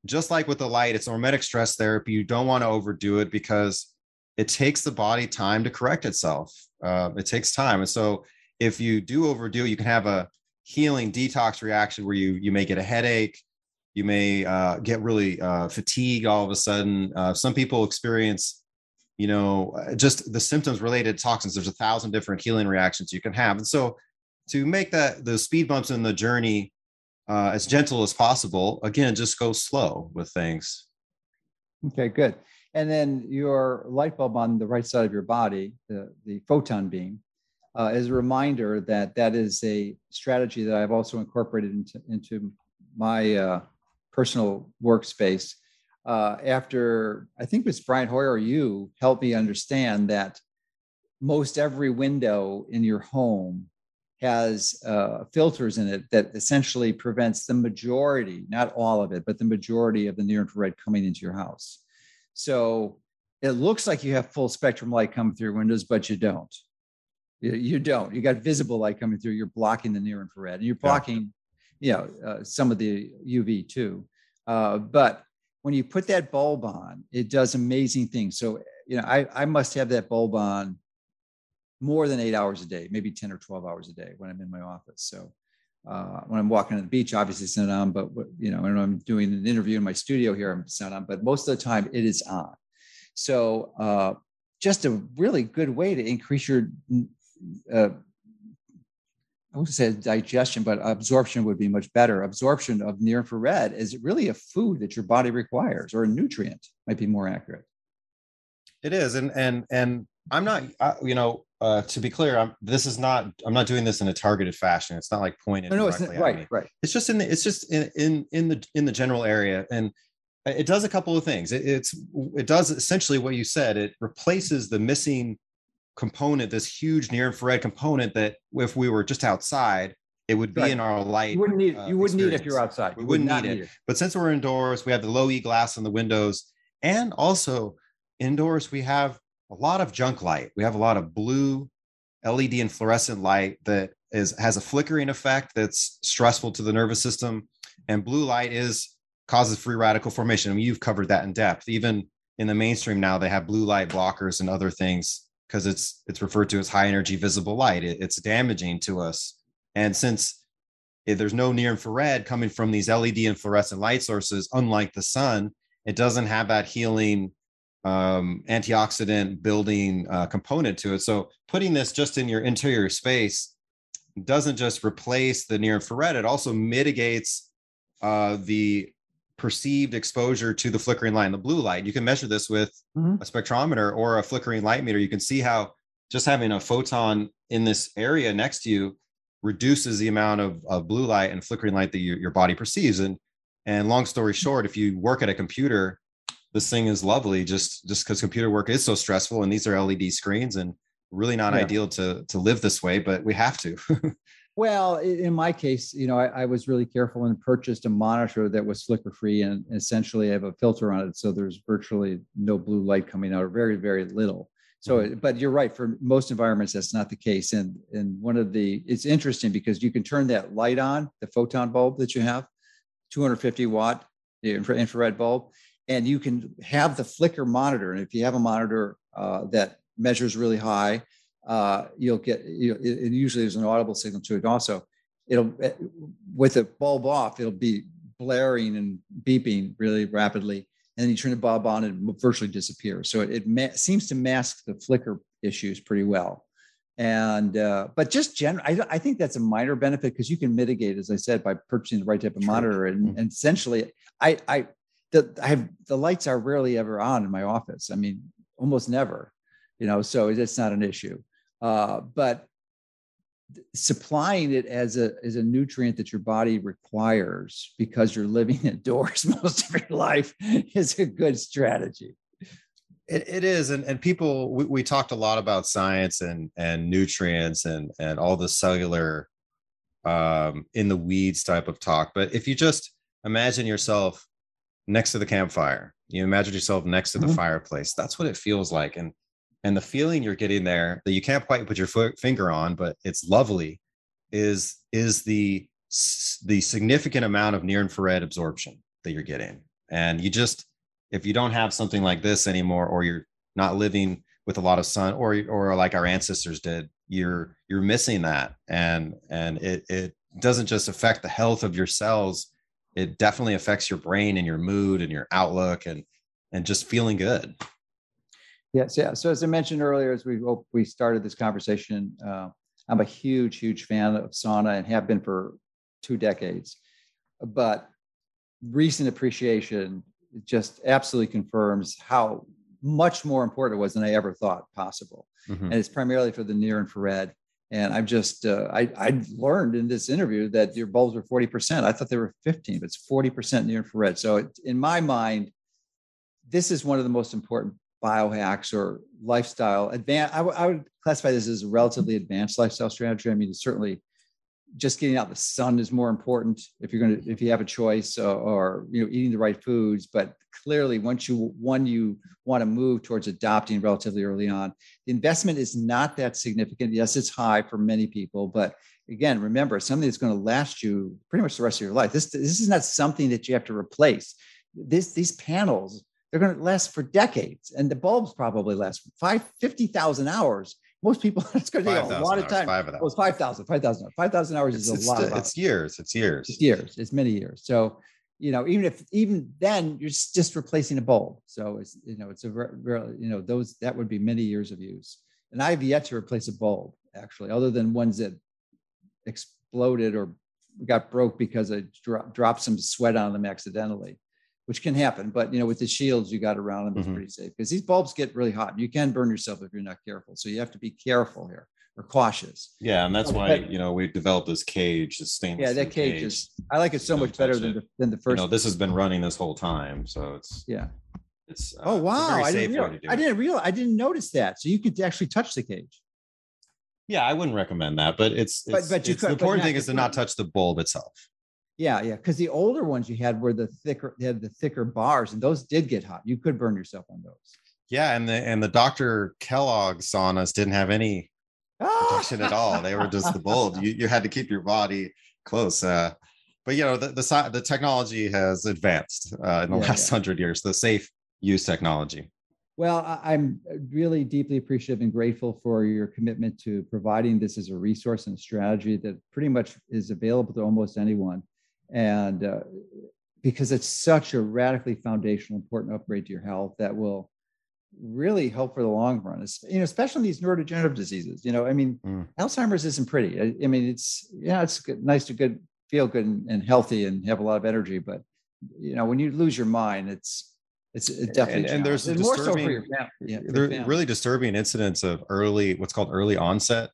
just like with the light, it's hormetic stress therapy. You don't want to overdo it because it takes the body time to correct itself. Uh, it takes time, and so if you do overdo it, you can have a healing detox reaction where you you may get a headache, you may uh, get really uh, all of a sudden. Uh, some people experience, you know, just the symptoms related to toxins. There's a thousand different healing reactions you can have, and so to make that the speed bumps in the journey uh, as gentle as possible again just go slow with things. Okay good. And then your light bulb on the right side of your body the, the photon beam uh, is a reminder that that is a strategy that i've also incorporated into, into my uh, personal workspace. Uh, after i think it was brian hoyer or you helped me understand that most every window in your home has uh, filters in it that essentially prevents the majority, not all of it, but the majority of the near infrared coming into your house. So it looks like you have full spectrum light coming through your windows, but you don't. You, you don't. You got visible light coming through. You're blocking the near infrared, and you're blocking, yeah. you know, uh, some of the UV too. Uh, but when you put that bulb on, it does amazing things. So you know, I I must have that bulb on more than eight hours a day, maybe 10 or 12 hours a day when I'm in my office. So uh, when I'm walking on the beach, obviously it's not on, but you know, when I'm doing an interview in my studio here, I'm not on, but most of the time it is on. So uh, just a really good way to increase your, uh, I would say digestion, but absorption would be much better. Absorption of near infrared is really a food that your body requires, or a nutrient might be more accurate. It is, and and and I'm not, you know, uh, to be clear, I'm, this is not. I'm not doing this in a targeted fashion. It's not like pointed. No, no, it's not, right, me. right. It's just in the. It's just in in in the in the general area, and it does a couple of things. It, it's it does essentially what you said. It replaces the missing component, this huge near infrared component that if we were just outside, it would be right. in our light. You wouldn't need. Uh, you wouldn't experience. need it if you're outside. We wouldn't need, need it. it. But since we're indoors, we have the low E glass on the windows, and also indoors we have a lot of junk light. We have a lot of blue LED and fluorescent light that is has a flickering effect that's stressful to the nervous system. And blue light is causes free radical formation. I mean, you've covered that in depth. Even in the mainstream now, they have blue light blockers and other things because it's it's referred to as high energy visible light. It, it's damaging to us. And since eh, there's no near infrared coming from these LED and fluorescent light sources, unlike the sun, it doesn't have that healing um, antioxidant building uh, component to it. So putting this just in your interior space doesn't just replace the near infrared; it also mitigates uh, the perceived exposure to the flickering light and the blue light. You can measure this with mm-hmm. a spectrometer or a flickering light meter. You can see how just having a photon in this area next to you reduces the amount of, of blue light and flickering light that your, your body perceives. And and long story short, if you work at a computer this thing is lovely just just because computer work is so stressful and these are led screens and really not yeah. ideal to to live this way but we have to well in my case you know I, I, was really careful and purchased a monitor that was flicker free and essentially i have a filter on it so there's virtually no blue light coming out or very very little so mm-hmm. but you're right for most environments that's not the case and and one of the it's interesting because you can turn that light on the photon bulb that you have 250 watt infrared bulb and you can have the flicker monitor. And if you have a monitor uh, that measures really high, uh, you'll get you know, it, it usually there's an audible signal to it also it'll eh, with the bulb off it'll be blaring and beeping really rapidly and then you turn the bulb on and it virtually disappears so it, it ma- seems to mask the flicker issues pretty well and uh, but just general I, I think that's a minor benefit because you can mitigate as i said by purchasing the right type of True. monitor and, mm-hmm. and essentially i i the, I have the lights are rarely ever on in my office. I mean, almost never, you know, so it's not an issue. Uh, but supplying it as a as a nutrient that your body requires because you're living indoors most of your life is a good strategy. It, it is, and and people we, we talked a lot about science and and nutrients and and all the cellular um in the weeds type of talk. But if you just imagine yourself next to the campfire. You imagine yourself next to the mm-hmm. fireplace. That's what it feels like. And and the feeling you're getting there that you can't quite put your foot, finger on, but it's lovely, is is the the significant amount of near infrared absorption that you're getting. And you just if you don't have something like this anymore, or you're not living with a lot of sun, or or like our ancestors did, you're you're missing that. And and it it doesn't just affect the health of your cells it definitely affects your brain and your mood and your outlook and and just feeling good. Yes yeah. So as i mentioned earlier as we we started this conversation uh, i'm a huge huge fan of sauna and have been for two decades. But recent appreciation just absolutely confirms how much more important it was than i ever thought possible. Mm-hmm. and it's primarily for the near infrared and I've just, uh, I, I learned in this interview that your bulbs were 40%. I thought they were 15, but it's 40% near infrared. So it, in my mind, this is one of the most important biohacks or lifestyle advance. I, w- I would classify this as a relatively advanced lifestyle strategy. I mean, it's certainly just getting out the sun is more important if you're going to if you have a choice or, or, you know eating the right foods. But clearly once you one you want to move towards adopting relatively early on the investment is not that significant. Yes it's high for many people but again remember something that's going to last you pretty much the rest of your life. This this is not something that you have to replace. This these panels they're going to last for decades and the bulbs probably last five 50,000 hours most people it's going to take a lot of time. Five of. Well, it's 5,000, 5,000, 5,000 hours it's, is a lot. It's, it's years. It's years. It's years. It's many years. So, you know, even if, even then you're just replacing a bulb. So it's, you know, it's a very, you know, those, that would be many years of use. And I've yet to replace a bulb actually, other than ones that exploded or got broke because I dro- dropped some sweat on them accidentally which can happen. But you know, with the shields you got around them, it's mm-hmm. pretty safe because these bulbs get really hot. You can burn yourself if you're not careful. So you have to be careful here or cautious. Yeah, and that's why but, you know we developed this cage, this stainless. Yeah, that cage, cage, is. I like it so much better than the, than the first. You know, this has been running this whole time, so it's yeah. It's uh, oh wow! It's I didn't realize, I didn't realize I didn't notice that. So you could actually touch the cage. Yeah, I wouldn't recommend that, but it's, it's but, but you it's, could, the important thing is to not touch the bulb itself. Yeah, yeah. Because the older ones you had were the thicker, they had the thicker bars, and those did get hot. You could burn yourself on those. Yeah, and the and the Dr. Kellogg saunas didn't have any protection at all. They were just the bulb. You you had to keep your body close. Uh, but you know the the, the technology has advanced uh, in the yeah, last yeah. hundred years. The safe use technology. Well, I'm really deeply appreciative and grateful for your commitment to providing this as a resource and strategy that pretty much is available to almost anyone and uh, because it's such a radically foundational important upgrade to your health that will really help for the long run it's, you know especially in these neurodegenerative diseases you know i mean mm. alzheimer's isn't pretty I, I, mean it's yeah it's good, nice to good feel good and, and, healthy and have a lot of energy but you know when you lose your mind it's it's definitely and, and there's more so for your family. Yeah, there are really disturbing incidents of early what's called early onset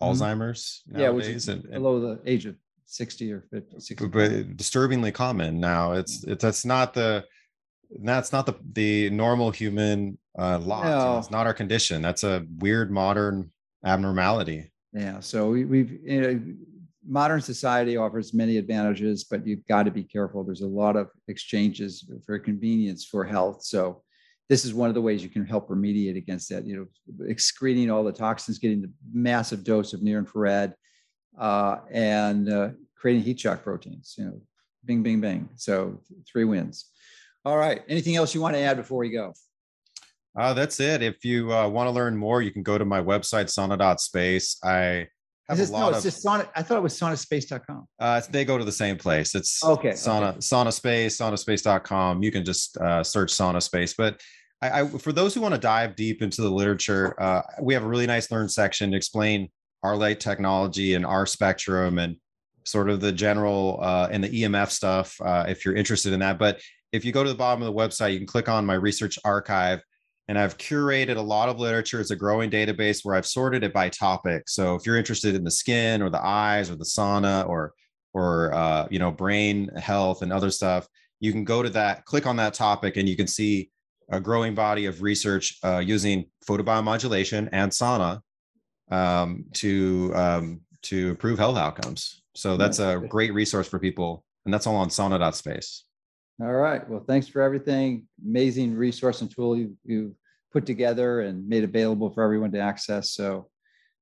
mm-hmm. alzheimer's nowadays yeah which is and, below the age of 60 or 50 60 but disturbingly common now. It's it's that's not the that's not the the normal human uh lot. No. it's not our condition. That's a weird modern abnormality. Yeah so we, we've you know, modern society offers many advantages but you've got to be careful. There's a lot of exchanges for convenience for health. So this is one of the ways you can help remediate against that you know excreting all the toxins getting the massive dose of near infrared uh, and uh, creating heat shock proteins. You know, bing, bing, bing. So three wins. All right. Anything else you want to add before we go? Uh, that's it. If you uh, want to learn more, you can go to my website, sauna.space. I have Is this, a no, it's of, just sauna. I thought it was saunaspace.com. uh, they go to the same place. It's Okay, sauna, okay. SaunaSpace, saunaspace.com. You can just uh, search SaunaSpace. But I, I, for those who want to dive deep into the literature, uh, we have a really nice learn section to explain our light technology and our spectrum and sort of the general uh, and the EMF stuff uh, if you're interested in that. But if you go to the bottom of the website, you can click on my research archive. And I've curated a lot of literature. It's a growing database where I've sorted it by topic. So if you're interested in the skin or the eyes or the sauna or or uh, you know brain health and other stuff, you can go to that, click on that topic, and you can see a growing body of research uh, using photobiomodulation and sauna um, to um, to improve health outcomes. So that's a great resource for people, and that's all on sauna.space. All right. Well, thanks for everything. Amazing resource and tool you, you put together and made available for everyone to access. So,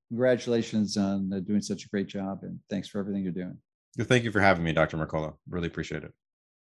congratulations on uh, doing such a great job. And thanks for everything you're doing. Thank you for having me, Dr. Mercola. Really appreciate it.